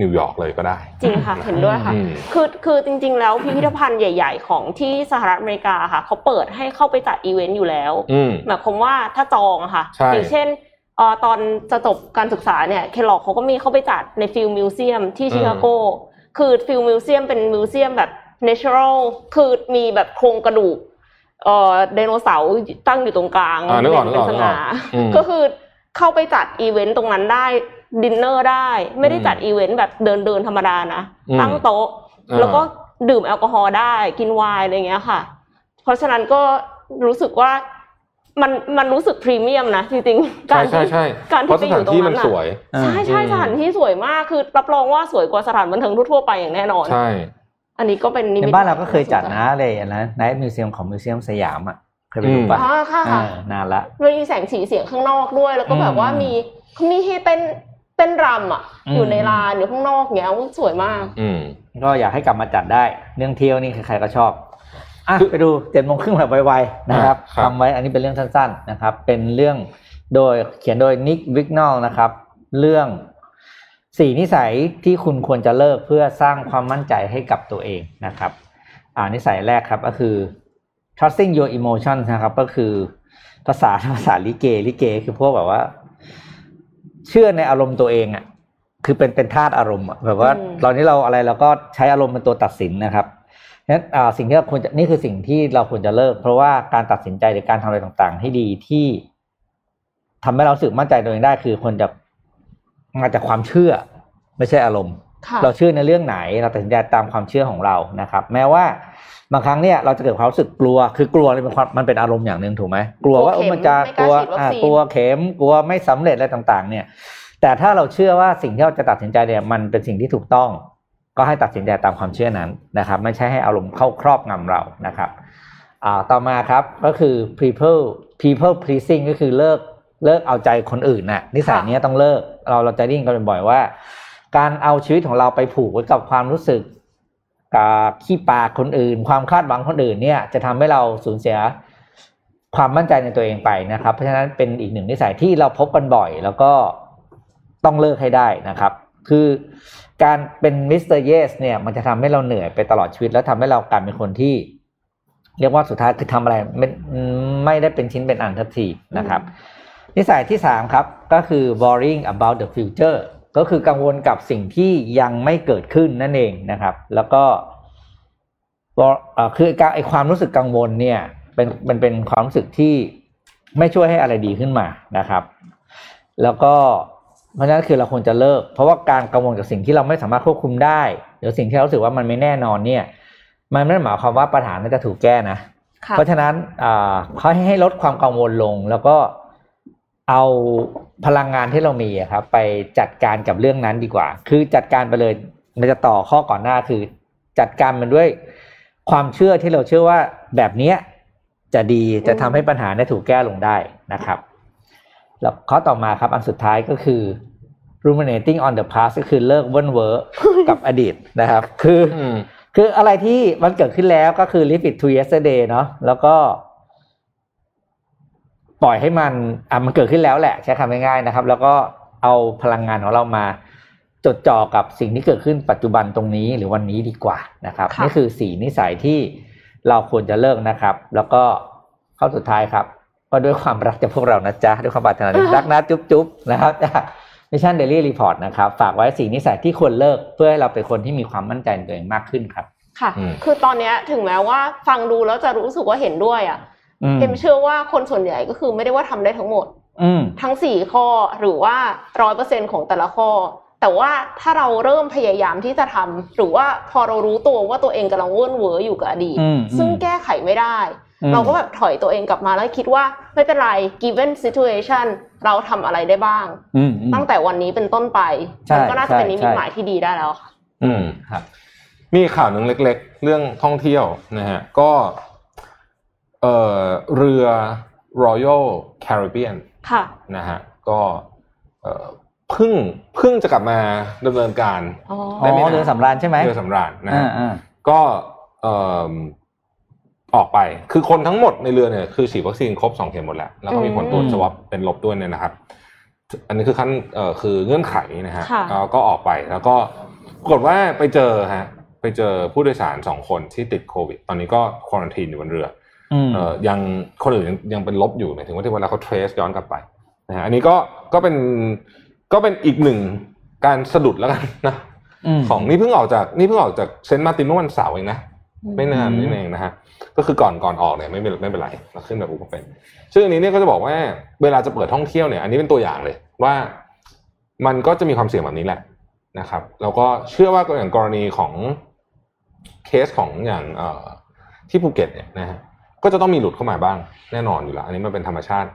นิวยอร์กเลยก็ได้ จริงค่ะเห็นด้วยค่ะอืมคือคือจริง ๆ แล้วพิพิธภัณฑ์ใหญ่ ๆ ของที่สหรัฐอเมริกาค่ะเขาเปิดให้เข้าไปจัดอีเวนต์อยู่แล้วอืมหมายความว่าถ้าจองอะค่ะใช่อย่างเช่นเอ่อตอนจะจบการศึกษาเนี่ยเคลอกเขาก็มีเข้าไปจัดในฟิลมิวเซียมที่ชิคาโก คือฟิลมิวเซียมเป็นมิวเซียมแบบ natural คือมีแบบโครงกระดูกเอ่อไดโนเสาร์ตั้งอยู่ตรงกลางอ่านึกออกนึกเป็ออนกสนึกออง่ากอืมก็คือเข้าไปจัดอีเวนต์ตรงนั้นได้ดินเนอร์ได้ ไม่ได้จัดอีเวนต์แบบเดินเดินๆธรรมดานะอืมตั้งโต๊ะอ่าแล้วก็ดื่มแอลกอฮอล์ได้กินไวน์อะไรอย่างเงี้ยค่ะ เพราะฉะนั้นก็รู้สึกว่า มันมันรู้สึกพรีเมียมนะจริงๆใช่การใช่ที่ใช่การเพราะสที่ไปอถานยู่ตรงที่นั้มันนสอะวยใช่ใช่อืมสถานที่สวยมากคือรับรองว่าสวยกว่าสถานบันเทิงทั่วๆไปอย่างแน่นอนใช่อันนี้ก็เป็นนิในมิตบ้านเราก็เคยจัดนะเลยนะไนท์มิวเซียมของมิวเซียมสยามอะเคยไปดูอืมป่ะอ๋อค่ะค่ะเออนานละมันมีแสงสีเสียงข้างนอกด้วย แล้วก็แบบว่าอืมมีมีให้เต้นเต้นรำอะอืมอยู่ในลานอยู่ข้างนอกเงี้ยอุ๊ยสวยมาก อืมก็อยากให้กลับมาจัดได้ เรื่องเที่ยวนี่ใครๆก็ชอบ อะคือไปดูเจ็ดโมงครึ่งแบบไวๆนะครับครับทำไว้อันนี้เป็นเรื่องสั้นๆนะครับ เป็นเรื่องโดยเขียนโดยนิกวิกนอลนะครับ เรื่องสี่นิสัยที่คุณควรจะเลิกเพื่อสร้างความมั่นใจให้กับตัวเองนะครับ อ่านิสัยแรกครับก็คือ trusting your emotions นะครับ ก็คือภาษาภาษาลิเกลิเก คือพวกแบบว่า เชื่อในอารมณ์ตัวเองอะคือเป็นเป็นธาตุอารมณ์อะแบบว่าอืมตอนนี้เราอะไรเราก็ใช้อารมณ์เป็นตัวตัดสินนะครับ นั้นอ่าสิ่งที่เราควรจะนี่คือสิ่งที่เราควรจะเลิก เพราะว่าการตัดสินใจหรือการทำอะไรต่างๆ ให้ดีที่ทำให้เรารู้สึกมั่นใจตัวเองได้ คือควรจะมาจากความเชื่อ ไม่ใช่อารมณ์ค่ะเราเชื่อในเรื่องไหน เราตัดสินใจตามความเชื่อของเรานะครับ แม้ว่าบางครั้งเนี่ยเราจะเกิดความรู้สึกกลัว คือกลัวเนี่ยเป็นความมันเป็นอารมณ์อย่างหนึ่งถูกไหมกลัวว่าเออมันจะไม่กกลัล้าวฉีดวัคอ่าซีนกลัวเข็มกลัวไม่สำเร็จอะไรต่าง ๆ เนี่ย แต่ถ้าเราเชื่อว่าสิ่งที่เราจะตัดสินใจเนี่ยมันเป็นสิ่งที่ถูกต้อง ก็ให้ตัดสินใจตามความเชื่อนั้นนะครับ ไม่ใช่ให้อารมณ์เข้าครอบงำเรานะครับอ่าต่อมาครับก็คือ people people pleasing ก็คือเลิกเลิกเอาใจคนอื่นน่ะนิสัยเนี้ยต้องเลิกเราเราจะได้ยินกันบ่อยๆว่า การเอาชีวิตของเราไปผูกไว้กับความรู้สึกกับขี้ปากคนอื่น ความคาดหวังคนอื่นเนี่ย จะทำให้เราสูญเสียความมั่นใจในตัวเองไปนะครับ เพราะฉะนั้นเป็นอีกหนึ่งนิสัยที่เราพบกันบ่อย แล้วก็ต้องเลิกให้ได้นะครับ คือการเป็น Mr. Yes เนี่ยมันจะทำให้เราเหนื่อยไปตลอดชีวิต แล้วทำให้เรากลายเป็นคนที่ เรียกว่าสุดท้ายคือทำอะไรไม่ไม่ได้เป็นชิ้นเป็นอันทันทีนะครับ นิสัยที่สามครับก็คือ worrying about the future ก็คือกังวลกับสิ่งที่ยังไม่เกิดขึ้นนั่นเองนะครับ แล้วก็คือไอความรู้สึกกังวลเนี่ยเป็นเป็นเป็นความรู้สึกที่ไม่ช่วยให้อะไรดีขึ้นมานะครับ แล้วก็ เพราะฉะนั้นคือเราควรจะเลิก เพราะว่าการกังวลกับสิ่งที่เราไม่สามารถควบคุมได้หรือสิ่งที่เรารู้สึกว่ามันไม่แน่นอนเนี่ย มันไม่ได้หมายความว่าปัญหานั้นจะถูกแก้นะค่ะเพราะฉะนั้นอ่าเขาให้ให้ลดความกังวลลงแล้วก็เอาพลังงานที่เรามีอะครับ ไปจัดการกับเรื่องนั้นดีกว่า คือจัดการไปเลยมันจะต่อข้อก่อนหน้าคือ จัดการมันด้วยความเชื่อที่เราเชื่อว่าแบบเนี้ยจะดีจะทำให้ปัญหาเนี่ยถูกแก้ลงได้นะครับ แล้วข้อต่อมาครับอันสุดท้ายก็คือ ruminating on the past ก็คือเลิกเว้นเวอร์กับอดีตนะครับ คืออืมคืออะไรที่มันเกิดขึ้นแล้วก็คือ leave it to yesterday เนาะแล้วก็ ปล่อยให้มันอะมันเกิดขึ้นแล้วแหละ ใช้คำง่ายๆนะครับ แล้วก็เอาพลังงานของเรามาจดจ่อกับสิ่งที่เกิดขึ้นปัจจุบันตรงนี้หรือวันนี้ดีกว่านะครับค่ะนี่คือสีนิสัยที่เราควรจะเลิกนะครับ แล้วก็ข้อสุดท้ายครับ ก็ด้วยความรักจากพวกเรานะจ๊ะด้วยความปรารถนาดีรักนะจุ๊บจุ๊บนะครับจาก Mission Daily Report นะครับ ฝากไว้สี่นิสัยที่ควรเลิกเพื่อให้เราเป็นคนที่มีความมั่นใจในตัวเองมากขึ้นครับ ค่ะอืมคือตอนเนี้ยถึงแม้ว่าฟังดูแล้วจะรู้สึกว่าเห็นด้วยอะอืมเอ็มเชื่อว่าคนส่วนใหญ่ก็คือไม่ได้ว่าทำได้ทั้งหมดอืมทั้งสี่ข้อหรือว่าร้อยเปอร์เซ็นต์ของแต่ละข้อ แต่ว่าถ้าเราเริ่มพยายามที่จะทำหรือว่าพอเรารู้ตัวว่าตัวเองกำลังเว่นเว้ออยู่กับอดีตอืมซึ่งอืมแก้ไขไม่ได้อืม เราก็แบบถอยตัวเองกลับมาแล้วคิดว่าไม่เป็นไร given situation เราทำอะไรได้บ้างอืมอืมตั้งแต่วันนี้เป็นต้นไปใช่มันก็น่าจะเป็นใช่นิมิตใช่หมายที่ดีได้แล้วค่ะ อืมครับ มีข่าวหนึ่งเล็ก ๆ เรื่องท่องเที่ยวนะฮะ ก็ เอ่อเรือ Royal Caribbean ค่ะนะฮะ ก็เอ่อเพิ่งเพิ่งจะกลับมาดำเนินการอ๋ออ๋อเรือสำราญใช่ไหมเรือสำราญนะอ่าฮะอ่าก็เอ่อออกไป คือคนทั้งหมดในเรือเนี่ยคือฉีดวัคซีนครบสองเข็มหมดแล้ว แล้วก็มีผลตรวจอืมสวอปเป็นลบด้วยเนี่ยนะครับ อันนี้คือขั้นเอ่อคือเงื่อนไขนะฮะค่ะแล้วก็ออกไปแล้วก็ปรากฏว่าไปเจอฮะไปเจอผู้โดยสารสองคนที่ติดโควิด ตอนนี้ก็ควอนตีนอยู่บนเรืออืมเอ่อยังคนอื่นยังยังเป็นลบอยู่หมายถึงว่าที่เวลาเขาเทรสย้อนกลับไปนะฮะอันนี้ก็ก็เป็นก็เป็นอีกหนึ่งการสะดุดแล้วกันนะมของนี่เพิ่งออกจากนี่เพิ่งออกจากเซนต์มาร์ตินเมื่อวันเสาร์เองนะ ไม่นานอืมนี่เองนะฮะก็คือก่อนก่อนออกเนี่ยไม่เป็นไม่เป็นไรเราขึ้นแบบอุปเป็นซึ่งอันนี้เนี่ยก็จะบอกว่าเวลาจะเปิดท่องเที่ยวเนี่ย อันนี้เป็นตัวอย่างเลย ว่ามันก็จะมีความเสี่ยงแบบนี้แหละนะครับแล้วก็เชื่อว่าอย่างกรณีของเคสของอย่างเอ่อที่ภูเก็ตเนี่ยนะฮะก็จะต้องมีหลุดเข้ามาบ้างแน่นอนอยู่แล้ว อันนี้มันเป็นธรรมชาติ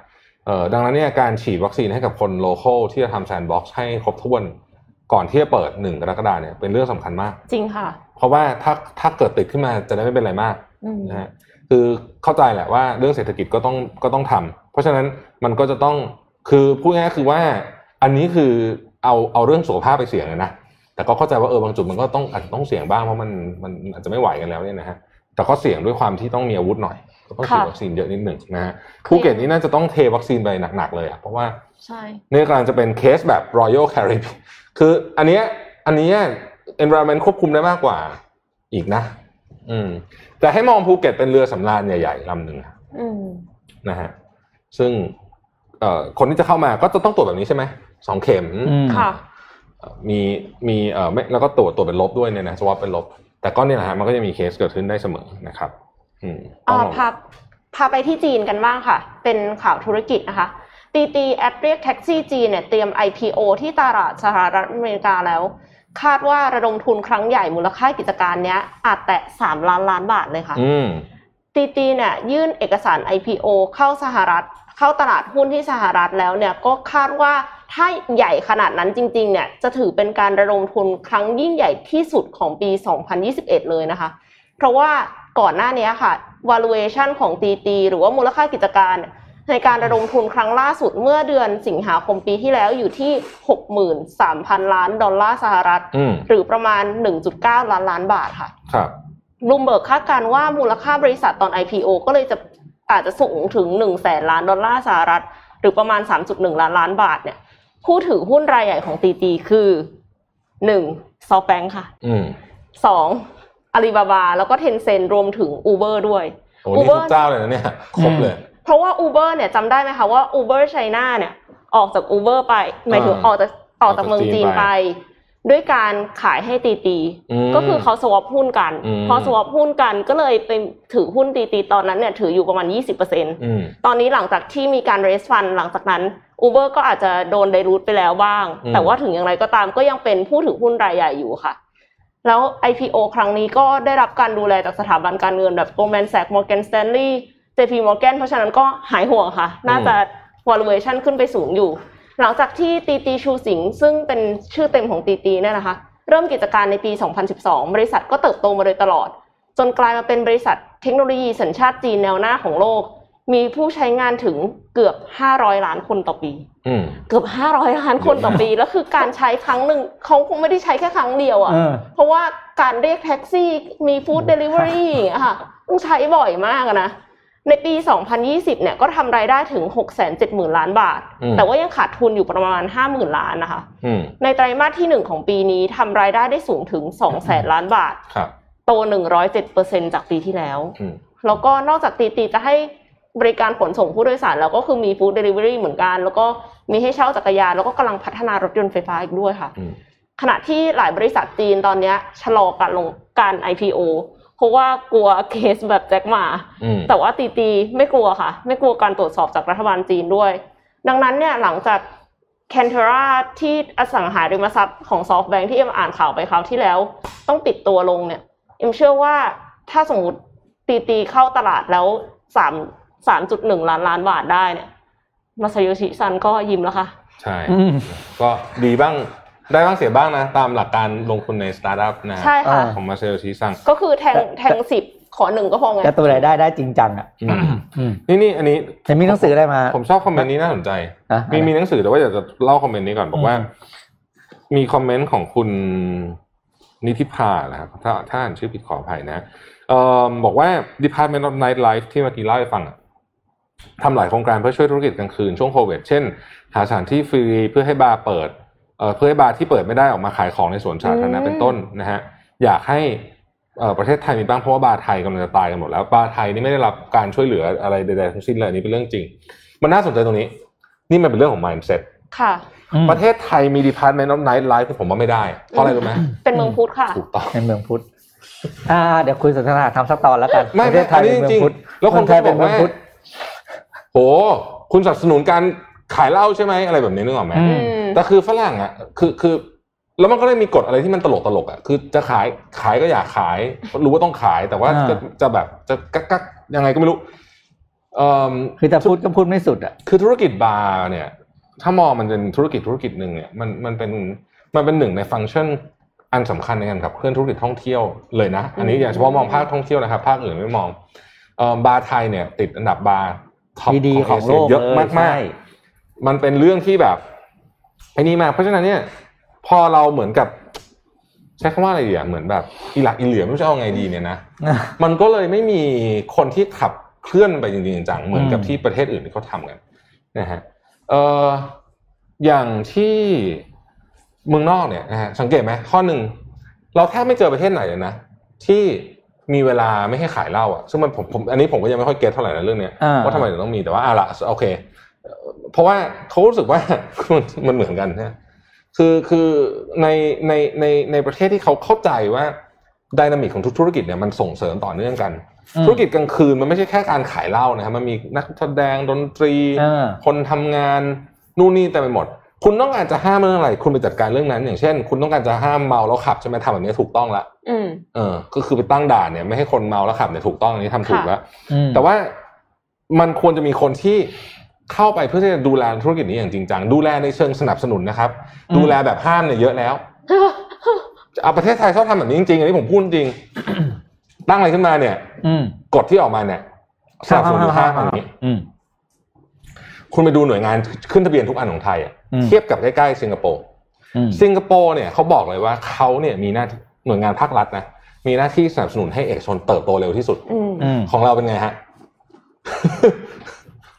เอ่อดังนั้นเนี่ยการฉีดวัคซีนให้กับคน local ที่จะทำ sandbox ให้ครบถ้วนก่อนที่จะเปิดหนึ่งกรกฎาเนี่ยเป็นเรื่องสำคัญมาก จริงค่ะ เพราะว่าถ้าถ้าเกิดติดขึ้นมาจะได้ไม่เป็นไรมากอืมนะฮะคือเข้าใจแหละว่าเรื่องเศรษฐกิจก็ต้องก็ต้องทำเพราะฉะนั้นมันก็จะต้องคือพูดง่ายๆคือว่าอันนี้คือเอาเอาเรื่องสุขภาพไปเสี่ยงเลยนะแต่ก็เข้าใจว่าเออบางจุดมันก็ต้องอาจจะต้องเสี่ยงบ้างเพราะมันมันอาจจะไม่ไหวกันแล้วเนี่ยนะฮะแต่ก็เสี่ยงด้วยความที่ต้องมีอาวุธหน่อย ก็ต้องฉีดค่ะวัคซีนเยอะนิดหนึ่งนะฮะภูเก็ตนี่น่าจะต้องเทวัคซีนไปหนักๆเลยอะเพราะว่าใช่นี่กำลังจะเป็นเคสแบบ Royal Caribbean คืออันเนี้ยอันเนี้ย environment ควบคุมได้มากกว่า อีกนะ อืม แต่ให้มองภูเก็ตเป็นเรือสำราญใหญ่ๆลำหนึ่งอืมนะฮะซึ่งเอ่อคนที่จะเข้ามาก็จะต้องตรวจแบบนี้ใช่ไหมสองเข็มอืมค่ะเอ่อมีมีเอ่อไม่แล้วก็ตรวจตรวจเป็นลบด้วยเนี่ยนะ swab เป็นลบ แต่ก็เนี่ยนะฮะมันก็จะมีเคสเกิดขึ้นได้เสมอนะครับ อืมอ่าต้องลองพาไปที่จีนกันบ้างค่ะ เป็นข่าวธุรกิจนะคะ DiDi แอปเรียกแท็กซี่จีนเนี่ยเตรียม IPO ที่ตลาดสหรัฐอเมริกาแล้ว คาดว่าระดมทุนครั้งใหญ่มูลค่ากิจการเนี้ยอาจแตะ 3 ล้านล้านบาทเลยค่ะอืม DiDi เนี่ยยื่นเอกสาร IPO เข้าสหรัฐ เข้าตลาดหุ้นที่สหรัฐแล้วเนี่ยก็คาดว่าถ้าใหญ่ขนาดนั้นจริงๆเนี่ยจะถือเป็นการระดมทุนครั้งยิ่งใหญ่ที่สุดของปี 2021 เลยนะคะ เพราะว่าก่อนหน้านี้ค่ะ valuation ของตีตีหรือว่ามูลค่ากิจการ ในการระดมทุนครั้งล่าสุดเมื่อเดือนสิงหาคมปีที่แล้วอยู่ที่ 63,000 ล้านดอลลาร์สหรัฐอืมหรือประมาณ 1.9 ล้านล้านบาทค่ะ ครับบลูมเบิร์กคาดการณ์ว่ามูลค่าบริษัทตอน IPO ก็เลยจะอาจจะสูงถึง1แสนล้านดอลลาร์สหรัฐ หรือประมาณ 3.1 ล้านล้านบาทเนี่ย ผู้ถือหุ้นรายใหญ่ของตีตีคือ 1. ซอฟแบงค่ะอืม 2. อาลีบาบา แล้วก็เทนเซ็นรวมถึง Uber ด้วย โอ้นี่ทุกเจ้าเลยนะเนี่ย ครบเลย เพราะว่า Uber เนี่ยจำได้ไหมคะว่า Uber China เนี่ยออกจาก Uber ไปหมายถึงอ่าออกจากออกจากเมืองจีนไป ด้วยการขายให้ตีตีอืมก็คือเขาสวอปหุ้นกันอืมพอสวอปหุ้นกันก็เลยไปถือหุ้นตีตีตอนนั้นเนี่ยถืออยู่ประมาณ 20%อืมตอนนี้หลังจากที่มีการ raise fund หลังจากนั้น Uber ก็อาจจะโดนไดรูทไปแล้วบ้างอืมแต่ว่าถึงอย่างไรก็ตามก็ยังเป็นผู้ถือหุ้นรายใหญ่อยู่ค่ะแล้ว IPO ครั้งนี้ก็ได้รับการดูแลจากสถาบันการเงินแบบ Goldman Sachs Morgan Stanley JP Morgan เพราะฉะนั้นก็หายห่วงค่ะ น่าจะ valuation ขึ้นไปสูงอยู่ หลังจากที่ตีตีชูสิงห์ซึ่งเป็นชื่อเต็มของตีตีเนี่ยนะคะ เริ่มกิจการในปี 2012 บริษัทก็เติบโตมาโดยตลอด จนกลายมาเป็นบริษัทเทคโนโลยีสัญชาติจีนแนวหน้าของโลก มีผู้ใช้งานถึงเกือบ 500 ล้านคนต่อปีอืมเกือบ 500 ล้านคนต่อปี แล้วคือการใช้ครั้งหนึ่งเขาคงไม่ได้ใช้แค่ครั้งเดียวอะเออเพราะว่าการเรียกแท็กซี่มีฟู้ดเดลิเวอรี่อย่างเงี้ยค่ะต้องใช้บ่อยมากอะนะ ในปี 2020 เนี่ยก็ทำรายได้ถึง 670,000 ล้านบาทอืมแต่ว่ายังขาดทุนอยู่ประมาณ 50,000 ล้านนะคะอืมในไตรมาสที่ 1 ของปีนี้ทำรายได้ได้สูงถึง 200,000 ล้านบาทครับโต 107%จากปีที่แล้วอืมแล้วก็นอกจาก DiDi จะให้บริการขนส่งผู้โดยสารแล้วก็คือมี food delivery เหมือนกัน แล้วก็มีให้เช่าจักรยานแล้วก็กำลังพัฒนารถยนต์ไฟฟ้าอีกด้วยค่ะอืมขณะที่หลายบริษัทจีนตอนเนี้ยชะลอการลงการ IPO เพ ราะว่ากลัวเคสแบบแจ็คหม่าอืมแต่ว่า DiDi ไม่กลัวค่ะ ไม่กลัวการตรวจสอบจากรัฐบาลจีนด้วย ดังนั้นเนี่ยหลังจาก Katerra ที่อสังหาริมทรัพย์ของ SoftBank ที่เอ็มอ่านข่าวไปคราวที่แล้ว ต้องปิดตัวลงเนี่ยเอ็มเชื่อว่าถ้าสมมติ DiDi เข้าตลาดแล้วสามสามจุดหนึ่งล้านล้านบาทได้เนี่ยมาซาโยชิซันก็ยิ้มแล้วค่ะ ใช่อืมก็ดีบ้าง ได้บ้างเสียบ้างนะ ตามหลักการลงทุนในสตาร์ทอัพนะฮะใช่ค่ะอ่าของมาซาโยชิซังก็คือแทงแทงสิบขอหนึ่งก็พอไงแต่ตัวรายได้ได้จริงจังอะอืมอืมนี่นี่อันนี้แต่มีหนังสืออะไรมา ผมชอบคอมเมนต์นี้น่าสนใจอะมีมีหนังสือแต่ว่าอยากจะเล่าคอมเมนต์นี้ก่อนบอกว่าอืมมีคอมเมนต์ของคุณนิธิพานะครับถ้าถ้าอ่านชื่อผิดขออภัยนะเอ่อบอกว่า Department of Nightlife ที่เมื่อกี้เล่าให้ฟังอะทำหลายโครงการเพื่อช่วยธุรกิจกลางคืนช่วงโควิด เช่น หาสถานที่ฟรีเพื่อให้บาร์เปิด เอ่อเพื่อให้บาร์ที่เปิดไม่ได้ออกมาขายของในสวนสาธารณะอืมเป็นต้นนะฮะอยากให้เอ่อประเทศไทยมีบ้างเพราะว่าบาร์ไทยกำลังจะตายกันหมดแล้วบาร์ไทยนี่ไม่ได้รับการช่วยเหลืออะไรใดๆทั้งสิ้นเลยอันนี้เป็นเรื่องจริง มันน่าสนใจตรงนี้ นี่มันเป็นเรื่องของ mindset ค่ะอืมประเทศไทยมี Department of Night Life ผมว่าไม่ได้เพราะอะไรรู้ไหมเป็นเมืองพุทธค่ะถูกต้องในเมืองพุทธอ่าเดี๋ยวคุยสนทนาทำสักตอนแล้วกันไม่ประเทศไทยอันนี้เป็นเมืจริองงพุทธๆแล้วคนเมืองไทยก็เป็นบอกเมืองว่าพุทธโหคุณสนับสนุนการ ขายเหล้าใช่ไหมอะไรแบบนี้นึกออกไหมอือืมแต่คือฝรั่งอะคือคือแล้วมันก็ได้มีกฎอะไรที่มันตลกตลกๆอะคือจะขายขายก็อยากขาย รู้ว่าต้องขายแต่ว่าอ่าจะจะแบบจะกักกักยังไงก็ไม่รู้เอ่อคือแต่พูดก็พูดไม่สุดอะคือธุรกิจบาร์เนี่ย ถ้ามองมันเป็นธุรกิจธุรกิจหนึ่งเนี่ยมันมันเป็นมันเป็นหนึ่งในฟังก์ชันอันสำคัญในการขับเคลื่อนธุรกิจท่องเที่ยวเลยนะ อันนี้อืมอย่างเฉพาะมองภาคท่องเที่ยวนะครับ ภาคอื่นไม่มองเอ่อบาร์ไทยเนี่ย ติดอันดับบาร์ top ดีๆของโลกเยอะเลยมากใช่ๆ มันเป็นเรื่องที่แบบไอ้นี่มากเพราะฉะนั้นเนี่ย พอเราเหมือนกับ ใช้คำว่าอะไรดีอะเหมือนแบบอีหลักอีเหลื่อไม่รู้จะเอาไงดีเนี่ยนะมันก็เลยไม่มีคนที่ขับเคลื่อนไปจริงๆจังๆเหมือนกับอืมที่ประเทศอื่นที่เขาทำกันนะฮะเอ่ออย่างที่เมืองนอกเนี่ยนะฮะสังเกตไหมข้อหนึ่งเราแทบไม่เจอประเทศไหนเลยนะที่มีเวลาไม่ให้ขายเหล้าอะซึ่งมันผมผมอันนี้ผมก็ยังไม่ค่อยเก็ตเท่าไหร่นะเรื่องเนี้ยอ่าว่าทำไมถึงต้องมีแต่ว่าอะละโอเค เอ่อเพราะว่าเขารู้สึกว่ามันมันเหมือนกันนะคือคือในในในในประเทศที่เขาเข้าใจว่าดินามิกของทุกธุรกิจเนี่ยมันส่งเสริมต่อเนื่องกันอืมธุรกิจกลางคืนมันไม่ใช่แค่การขายเหล้านะครับมันมีนักแสดงดนตรีอ่าคนทำงานนู่นนี่เต็มไปหมด คุณต้องการจะห้ามเรื่องอะไร คุณไปจัดการเรื่องนั้น อย่างเช่น คุณต้องการจะห้ามเมาแล้วขับใช่ไหมทำแบบนี้ถูกต้องละอืมเออ ก็คือไปตั้งด่านเนี่ยไม่ให้คนเมาแล้วขับเนี่ยถูกต้องอันนี้ทำถูกแล้วอืมแต่ว่ามันควรจะมีคนที่ เข้าไปเพื่อที่จะดูแลธุรกิจนี้อย่างจริงจังดูแลในเชิงสนับสนุนนะครับอืมดูแลแบบห้ามเนี่ยเยอะแล้วเอาประเทศไทยชอบทำแบบนี้จริงๆอันนี้ผมพูดจริง ตั้งอะไรขึ้นมาเนี่ยอืมกฎที่ออกมาเนี่ยสนับสนุนหรือห้ามอันนี้อืมคุณไปดูหน่วยงานขึ้นทะเบียนทุกอันของไทยอะอืมเทียบกับใกล้ๆสิงคโปร์อืมสิงคโปร์เนี่ยเขาบอกเลยว่าเขาเนี่ยมีหน้าที่หน่วยงานภาครัฐนะมีหน้าที่สนับสนุนให้เอกชนเติบโตเร็วที่สุดอืมอืมของเราเป็นไงฮะ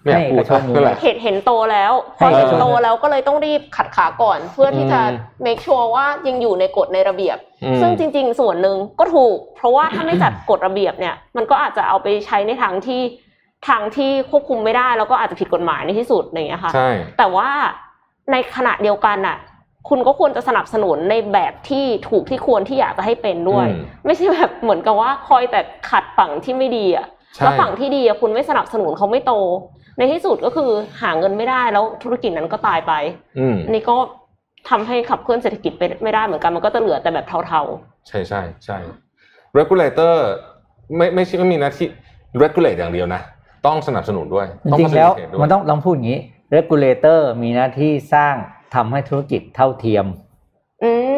ไม่อยากพูดให้เอกชนนั่นแหละ เห็นเห็นโตแล้วพให้อเอกเห็นชนโตแล้วก็เลยต้องรีบขัดขาก่อน เพื่อที่จะ อืม make sure ว่ายังอยู่ในกฎในระเบียบ อืมซึ่งจริง ๆ ส่วนหนึ่งก็ถูก เพราะว่าถ้าไม่จัดกฎระเบียบเนี่ย มันก็อาจจะเอาไปใช้ในทางที่ทางที่ควบคุมไม่ได้ แล้วก็อาจจะผิดกฎหมายในที่สุดอะไรอย่างเงี้ยค่ะ ใช่ แต่ว่าในขณะเดียวกันน่ะ คุณก็ควรจะสนับสนุนในแบบที่ถูกที่ควรที่อยากจะให้เป็นด้วย อืมไม่ใช่แบบเหมือนกับว่าคอยแต่ขัดฝั่งที่ไม่ดีอะใช่ แล้วฝั่งที่ดีอะคุณไม่สนับสนุนเขาไม่โต ในที่สุดก็คือหาเงินไม่ได้แล้วธุรกิจนั้นก็ตายไปอืมอันนี้ก็ทำให้ขับเคลื่อนเศรษฐกิจไปไม่ได้เหมือนกันมันก็จะเหลือแต่แบบเทาใช่ใช่ใช่ regulator ไม่ไม่ใช่ไม่มีหน้าที่ regulate อย่างเดียวนะ ต้องสนับสนุนด้วยจต้องริงๆแล้ว facilitate ด้วยมันต้องลองพูดอย่างนี้ regulator มีหน้าที่สร้างทำให้ธุรกิจเท่าเทียมๆ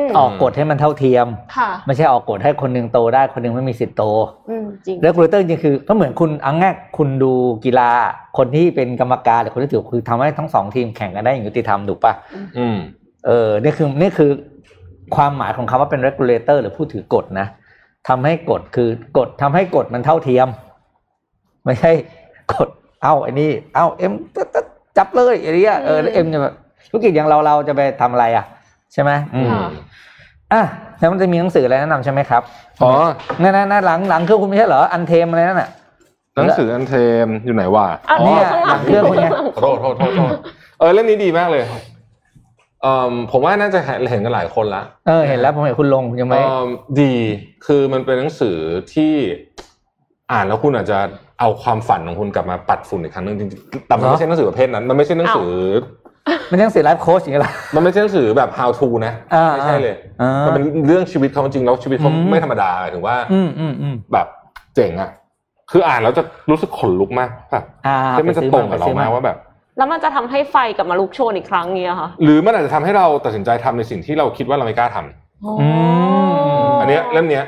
อืมออกกฎให้มันเท่าเทียมค่ะไม่ใช่ออกกฎให้คนหนึงโตได้คนหนึงไม่มีสิทธิ์โตอืมจริง regulator จริงๆคือก็เหมือนคุณเอังแง่ายคุณดูกีฬา คนที่เป็นกรรมการหรือคนที่ถือคือทำให้ทั้งสองทีมแข่งกันได้อย่างยุติธรรมถูกปะอืมเออนี่คือนี่คือความหมายของคำว่าเป็น regulator หรือผู้ถือกฎนะทำให้กฎคือกฎทำให้กฎมันเท่าเทียม ไม่ใช่กฎเอ้าไอ้นี่เอ้าเอ็มตึ๊ดตึ๊ดจับเลยไอ้นี่เออแล้วเอ็มจะแบบธุรกิจอย่างเราเราจะไปทำอะไรอะ ใช่ไหม อืมค่ะอะแล้วมันจะมีหนังสืออะไรแนะนำใช่ไหมครับอ๋อนั่นนั่นหลังหลังเครื่องคุณไม่ใช่เหรออันเทมอะไรนั่นน่ะหนังสืออันเทมอยู่ไหนวะอะเนี่ยข้างหหลัลังงเครื่องคุณไงขอโทษโทษโทษโทษเออเล่มนี้ดีมากเลยเอ่อผมว่าน่าจะเห็นกันหลายคนละเออเห็นแล้วผมเห็นคุณลงยังไม่เอิ่มดีคือมันเป็นหนังสือที่อ่านแล้วคุณอาจจะเอาความฝันของคุณกลับมาปัดฝุ่นอีกครั้งหนึงจริงๆแต่มันไม่ใช่หนังสือประเภทนั้น มันไม่ใช่หนังสือ มันหนังสือไลฟ์โค้ชอย่างเงี้ยเหรอมันไม่ใช่หนังสือแบบ how to นะอ่าไม่ใช่เลยอ่ามัมันเป็นเรื่องชีวิตเขาจริงแล้วชีวิตเขาอืมไม่ธรรมดาหมายถึงว่าอืมอืมอืมแบบเจ๋งอะคืออ่านแล้วจะรู้สึกขนลุกมากแบบอ่าที่มันจะไปซื้อตรงกับเราไปซื้อมากว่าแบบแล้วมันจะทำให้ไฟกลับมาลุกโชนอีกครั้งเนี้ยค่ะ หรือมันอาจจะทำให้เราตัดสินใจทำในสิ่งที่เราคิดว่าเราไม่กล้าทำอืมอันเนี้ยเล่มเนี้ย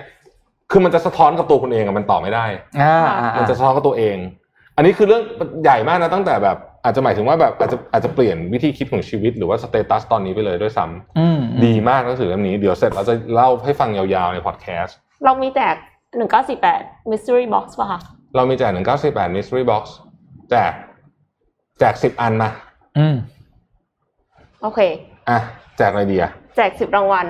คือมันจะสะท้อนกับตัวคุณเองอะมันตอบไม่ได้อ่าค่ะอ่ามันจะสะท้อนกับตัวเอง อันนี้คือเรื่องใหญ่มากนะตั้งแต่แบบ อาจจะหมายถึงว่าแบบอาจจะอาจจะเปลี่ยนวิธีคิดของชีวิตหรือว่า status ตอนนี้ไปเลยด้วยซ้ำอืมดีมากหนังสือเล่มนี้เดี๋ยวเสร็จเราจะเล่าให้ฟังยาวๆในพอดแคสต์เรามีแจกหนึ่งเก้าสี่แปด mystery box ป่ะคะเรามีแจกหนึ่งเก้าสี่แปด mystery box แจกแจกสิบอันมาอืมโอเค อะแจกอะไรดีอะแจกสิบรางวัล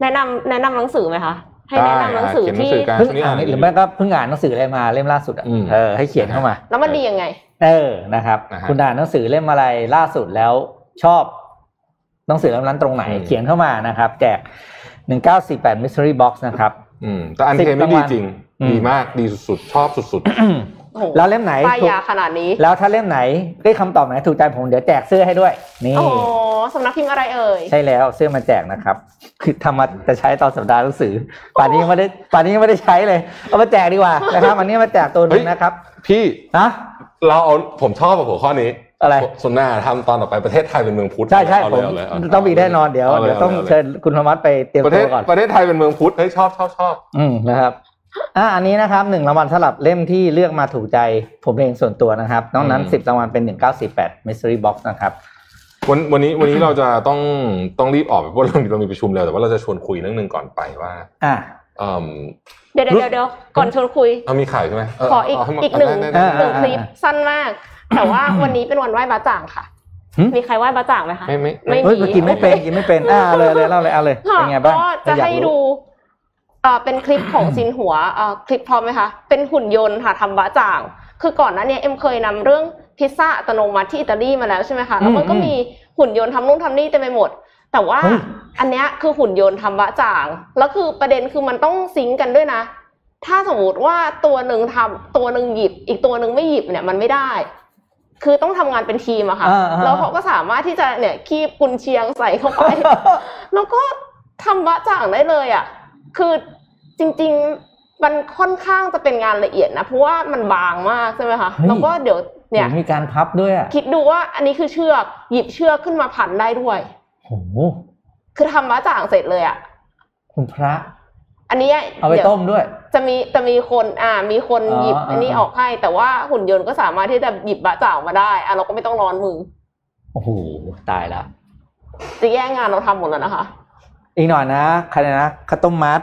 แนะนำแนะนำหนังสือไหมคะให้แนะนำหนังสือได้อะเขียนหนังที่สือกันเพิ่งอ่านหรือไม่ก็เพิ่งอ่านหนังสืออะไรมาเล่มล่าสุดอะอืมเออให้เขียนเข้ามา แล้วมันดียังไง เออนะครับนะฮะคุณอ่านหนังสือเล่มอะไรล่าสุดแล้วชอบหนังสือเล่มนั้นตรงไหนอืมเขียนเข้ามานะครับ แจก1948 mystery box นะครับ อืมแต่อันสิบเทไม่ดีรางวัลจริงอืมดีมากดีสุดๆ ชอบสุดโอ้โหแล้วเล่มไหนป้ายถูกยาขนาดนี้ แล้วถ้าเล่มไหนได้คำตอบไหนถูกใจผมเดี๋ยวแจกเสื้อให้ด้วย นี่โอ้โหสำนักพิมพ์อะไรเอ่ย ใช่แล้วเสื้อมาแจกนะครับ คือทำมาจะใช้ตอนสัปดาห์หนังสือ ป่านนี้ยังไม่ได้ป่านนี้ยังไม่ได้ใช้เลย เอามาแจกดีกว่านะครับอันนี้มาแจกตัวหนึงนะครับๆพี่นะ เราเอาผมชอบกับหัวข้อนี้อะไรส่วนหน้าทำตอนต่อไปประเทศไทยเป็นเมืองพุทธใช่ใช่เอาผเลยมเอาเลยาเลยต้องมีแน่นอนเดี๋ยวาลเดี๋ยวต้องาลเชิญคุณธรรมัสไปเตรียมประเทตัศวก่อนประเทศไทยเป็นเมืองพุทธเฮ้ยชอบชอบชอบอืมนะครับอะอันนี้นะครับหนึ่งรางวัลสลับเล่มที่เลือกมาถูกใจผมเองส่วนตัวนะครับนอกนั้นสิบรางวัลเป็นหนึ่งเก้าสี่แปด mystery box นะครับวันวันนี้วันนี้เราจะต้องต้องรีบออกไปเพราะเรามีเรามีประชุมเร็วแต่ว่าเราจะชวนคุยเรื่องหนึ่งก่อนไปว่า อะ เอ่อเดี๋ยวเดี๋ยวเดี๋ยวก่อนชวนคุยเอามีข่าวใช่ไหมเขออีกเาให้มาอีกหนึ่งได้ได้หนึ่งอ่าคลิปสั้นมาก แต่ว่าวันนี้เป็นวันไหว้บาจ่างค่ะหึมีใครไหว้บาจ่างไหมคะไม่ไม่ไม่เฮ้ยมันกินไม่เป็นกินไม่เป็นอะเอาเลยเลยเล่าเลยเอาเลยค่ะเป็นไงบ้างก็จะอยากให้รู้ดูเอ่อเป็นคลิปของซินหัวเอ่อคลิปพร้อมไหมคะเป็นหุ่นยนต์ค่ะทำบะจ่าง คือก่อนหน้านี้เอ็มเคยนำเรื่องพิซซ่าอัตโนมัติที่อิตาลีมาแล้วใช่ไหมคะแล้วมันก็มีหุ่นยนต์ทำนู่นทำนี่เต็มไปหมด แต่ว่าเฮ้ยอันเนี้ยคือหุ่นยนต์ทำบะจ่าง แล้วคือประเด็นคือมันต้องซิงก์กันด้วยนะ ถ้าสมมติว่าตัวหนึ่งทำตัวหนึ่งหยิบ อีกตัวหนึ่งไม่หยิบเนี่ยมันไม่ได้ คือต้องทำงานเป็นทีมอะค่ะอ่าฮะแล้วเขาก็สามารถที่จะเนี่ยคีบกุนเชียงใส่เข้าไป แล้วก็ทำบะจ่างได้เลยอะคือจริง ๆมันค่อนข้างจะเป็นงานละเอียดนะเพราะว่ามันบางมากใช่ไหมคะเฮ้ยแล้วก็เดี๋ยวเนี่ยโหมีการพับด้วยอะคิดดูว่าอันนี้คือเชือกหยิบเชือกขึ้นมาพันได้ด้วย โอ้โหคือทำบะจ่างเสร็จเลยอะคุณพระ อันนี้เอาไปดี๋ยวต้มด้วย จะมีจะมีคนอ่า มีคนอ๋อหยิบอ่าอันนี้ออกให้ แต่ว่าหุ่นยนต์ก็สามารถที่จะหยิบบะจ่างมาได้อะเราก็ไม่ต้องร้อนมือโอ้โหตายแล้วจะแย่งงานเราทำหมดแล้วนะคะ อีกหน่อยนะใครนะข้าวต้มมัด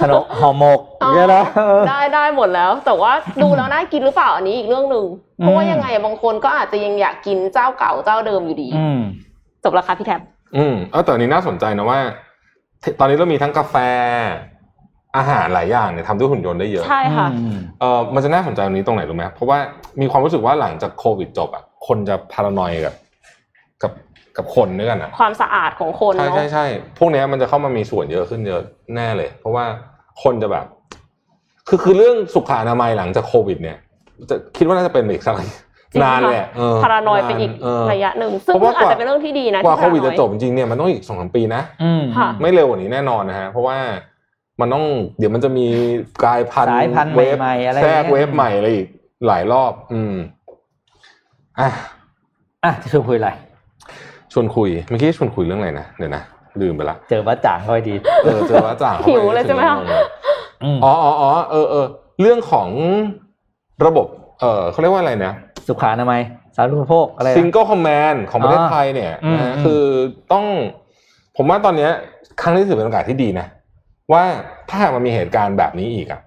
ขนมห่อหมกอ๋อเยอะนะเออได้ได้หมดแล้ว แต่ว่าดูแล้วน่ากินหรือเปล่าอันนี้อีกเรื่องหนึ่งเพราะว่าอืมยังไงบางคนก็อาจจะยังอยากกินเจ้าเก่าเจ้าเดิมอยู่ดีอืม จบแล้วค่ะพี่แท็บอืมเออแต่อันนี้น่าสนใจนะว่า ตอนนี้เรามีทั้งกาแฟ อาหารหลายอย่างเนี่ยทำด้วยหุ่นยนต์ได้เยอะ ใช่ค่ะอืมเออมันจะน่าสนใจตรงนี้ตรงไหนรู้ไหมเพราะว่ามีความรู้สึกว่าหลังจากโควิดจบอะคนจะพารานอยกับกับกับคนด้วยกันอะ ความสะอาดของคนใช่เนาะใช่ใช่พวกเนี้ยมันจะเข้ามามีส่วนเยอะขึ้นเยอะแน่เลย เพราะว่าคนจะแบบ คือคือเรื่องสุขอนามัยหลังจากโควิด เนี่ย จะคิดว่าน่าจะเป็นอีกสัก จริงนานค่ะแหละเออพารานอยไปอีกเออระยะหนึ่งซึ่งเพราะว่าอาจจะเป็นเรื่องที่ดีนะกว่าที่โควิดจะพารานอย จบจริงๆเนี่ยมันต้องอีกสองสามปีนะ อืม ค่ะ ไม่เร็วกว่านี้แน่นอนนะฮะ เพราะว่ามันต้องเดี๋ยวมันจะมีกลายพันธุ์สายพันธุ์เวฟใหม่ๆอะไรแทรกเงี้ยเวฟใหม่อะไรอีกหลายรอบ อืมอะอะจะชวนคุยอะไร ชวนคุยเมื่อกี้ชวนคุยเรื่องอะไรนะเดี๋ยวนะลืมไปละเจอบ้าจ่างเข้าไปดี เออเจอว่าจ่างข้าปหิวเลยใช่ไหมคะ อืม อ๋ออ๋ออ๋อเออเออเรื่องของระบบ เออเขาเรียกว่าอะไรนะ สุขาอนามัยสาธารณูปโภคอะไรนะ Single Command ของประเทศอ๋อไทยเนี่ยอืมนะฮะอืมคือต้อง ผมว่าตอนเนี้ยครั้งนี้ถือเป็นโอกาสที่ดีนะ ว่าถ้าหากมันมีเหตุการณ์แบบนี้อีกอะ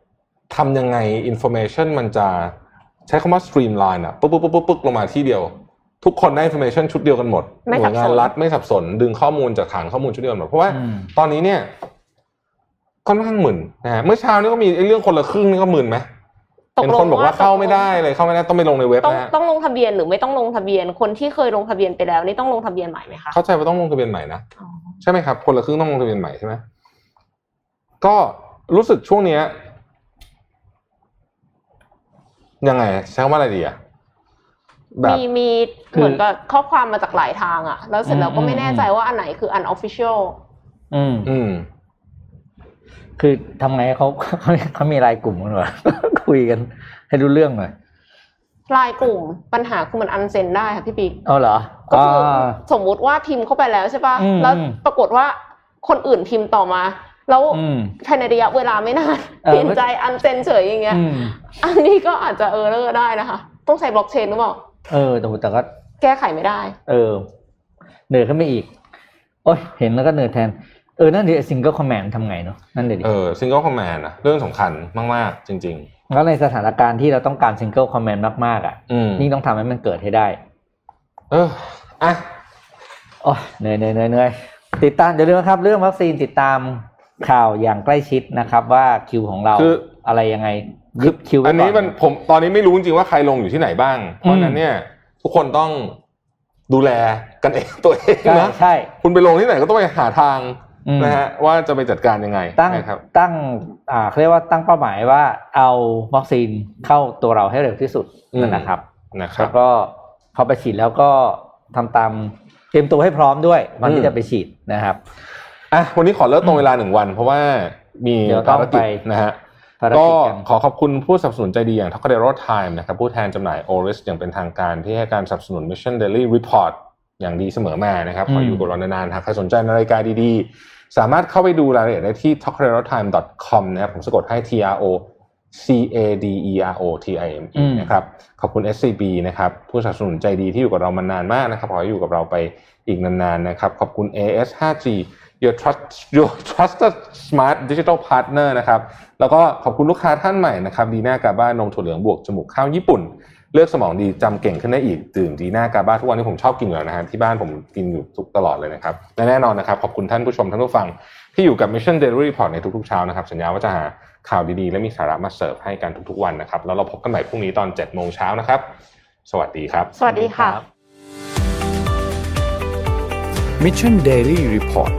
ทำยังไง information มันจะใช้คำว่า streamline อะปุ๊บปุ๊บปุ๊บปุ๊บปุ๊บลงมาที่เดียว ทุกคนได้ information ชุดเดียวกันหมดไม่สับสนหน่วยงานรัฐไม่สับสน ดึงข้อมูลจากฐานข้อมูลชุดเดียวกันหมดเพราะว่าอืมตอนนี้เนี่ยค่อนข้างหมื่นนะฮะเมื่อเช้านี้ก็มีไอ้เรื่องคนละครึ่งนี่ก็หมื่นไหมตก เป็นลคนงบอกว่าตกลงเข้าไม่ได้เลยเข้าไม่ได้ต้องไปลงในเว็บต้องนะฮะต้องลงทะเบียนหรือไม่ต้องลงทะเบียน คนที่เคยลงทะเบียนไปแล้วนี่ต้องลงทะเบียนใหม่ไหมคะเขเข้าใจว่าต้องลงทะเบียนใหม่นะอ๋อใช่ไหมครับ คนละครึ่งต้องลงทะเบียนใหม่ใช่ไหมก็รู้สึกช่วงเนี้ยยังไงใช้คำว่าอะไรดีอะแบบมีมีคือเหมือนกับข้อความมาจากหลายทางอะแล้วเสร็จแล้วก็อืมไม่แน่ใจว่าอันไหนคือ unofficial อืมอืม คือทำไงเขาเขาเขามีรายกลุ่มกันเหรอคุยกัน ให้รู้เรื่องหน่อยลายกลุ่มปัญหาคือมันอันเซนได้ค่ะพี่ปิ๊กเอาเหรอ ก็คือเออสมมุติว่าพิมพ์เข้าไปแล้วใช่ป่ะอืมแล้วปรากฏว่าคนอื่นพิมพ์ต่อมา แล้วอืมภายในระยะเวลาไม่นานเออเปลี่ยนใจ unsend เฉยอย่างเงี้ยอืมอันนี้ก็อาจจะ error ได้นะคะ ต้องใช้บล็อกเชนหรือเปล่า เออแต่แต่ก็แก้ไขไม่ได้ เออ เหนื่อยขึ้นไปอีก โอ้ยเห็นแล้วก็เหนื่อยแทน เออ นั่นเดี๋ยว single command ทำไงเนาะนั่นเดี๋ยวดิเออ single command อะเรื่องสำคัญมาก ๆ จริงแล้วในสถานการณ์ที่เราต้องการ single commandมาก ๆ อะๆอืมนี่ต้องทำให้มันเกิดให้ได้ เอออะโอ้ยเหนื่อยเหนื่อยเหนื่อยเหนื่อยติดตามอย่าลืมนะครับ เรื่องวัคซีนติดตามข่าวอย่างใกล้ชิดนะครับ ว่าคิวของเราคืออะไรยังไงยึดคิวไว้อันนี้ก่มันผมตอนนี้ไม่รู้จริงๆว่าใครลงอยู่ที่ไหนบ้าง เพราะฉะนั้นเนี่ย ทุกคนต้องดูแลกันเองตัวเองใช่นะใช่ คุณไปลงที่ไหนก็ต้องไปหาทางอืม นะฮะว่าจะไปจัดการยังไงตั้งนะครับตั้งอ่าเขาเรียกว่าตั้งเป้าหมายว่าเอาวัคซีนเข้าตัวเราให้เร็วที่สุดอืมนั่นนะครับนะครัแล้บวก็พอไปฉีดแล้วก็ทำตามเตรียมตัวให้พร้อมด้วยวันอืที่มจะไปฉีดนะครับอะวันนี้ขอเลิกตรงเวลาหนึ่งวัน เพราะว่ามีเดี๋ยวต้ภาองรกิจไปนะฮะภารก็กิจกันขอขอบคุณผู้สนับสนุนใจดีอย่าง t o k a d e r o Time นะครับผู้แทนจำหน่าย Oris อย่างเป็นทางการที่ให้การสนับสนุน Mission Daily Report อย่างดีเสมอมานะครับ ขออยู่กับเรานานๆหากใครสนใจในรายการดีๆ สามารถเข้าไปดูรายละเอียดได้ที่ t o k a d e r o t i m e com นะครับผมสะกดให้ T R O C A D E R O T I M E อืมนะครับขอบคุณ SCB นะครับผู้สนับสนุนใจดีที่อยู่กับเรามานานมากนะครับขอให้อยู่กับเราไปอีกนานๆนะครับ ขอบคุณ AS 5G your trust your trusted smart digital partner นะครับแล้วก็ขอบคุณลูกค้าท่านใหม่นะครับดีน่ากาบ้านมถั่วเหลืองบวกจมูกข้าวญี่ปุ่น เลือกสมองดีจำเก่งขึ้นได้อีกดื่มดีน่ากาบ้าทุกวันนี้ผมชอบกินอยู่แล้วนะฮะที่บ้านผมกินอยู่ทุกตลอดเลยนะครับและแน่นอนนะครับขอบคุณท่านผู้ชมท่านผู้ฟัง ที่อยู่กับ Mission Daily Report ในทุกๆเช้านะครับสัญญาว่าจะหาข่าวดีๆ และมีสาระมาเสิร์ฟให้กันทุกๆวันนะครับแล้วเราพบกันใหม่พรุ่งนี้ตอน7โมงเช้านะครับสวัสดีครับ สวัสดีค่ะ Mission Daily Report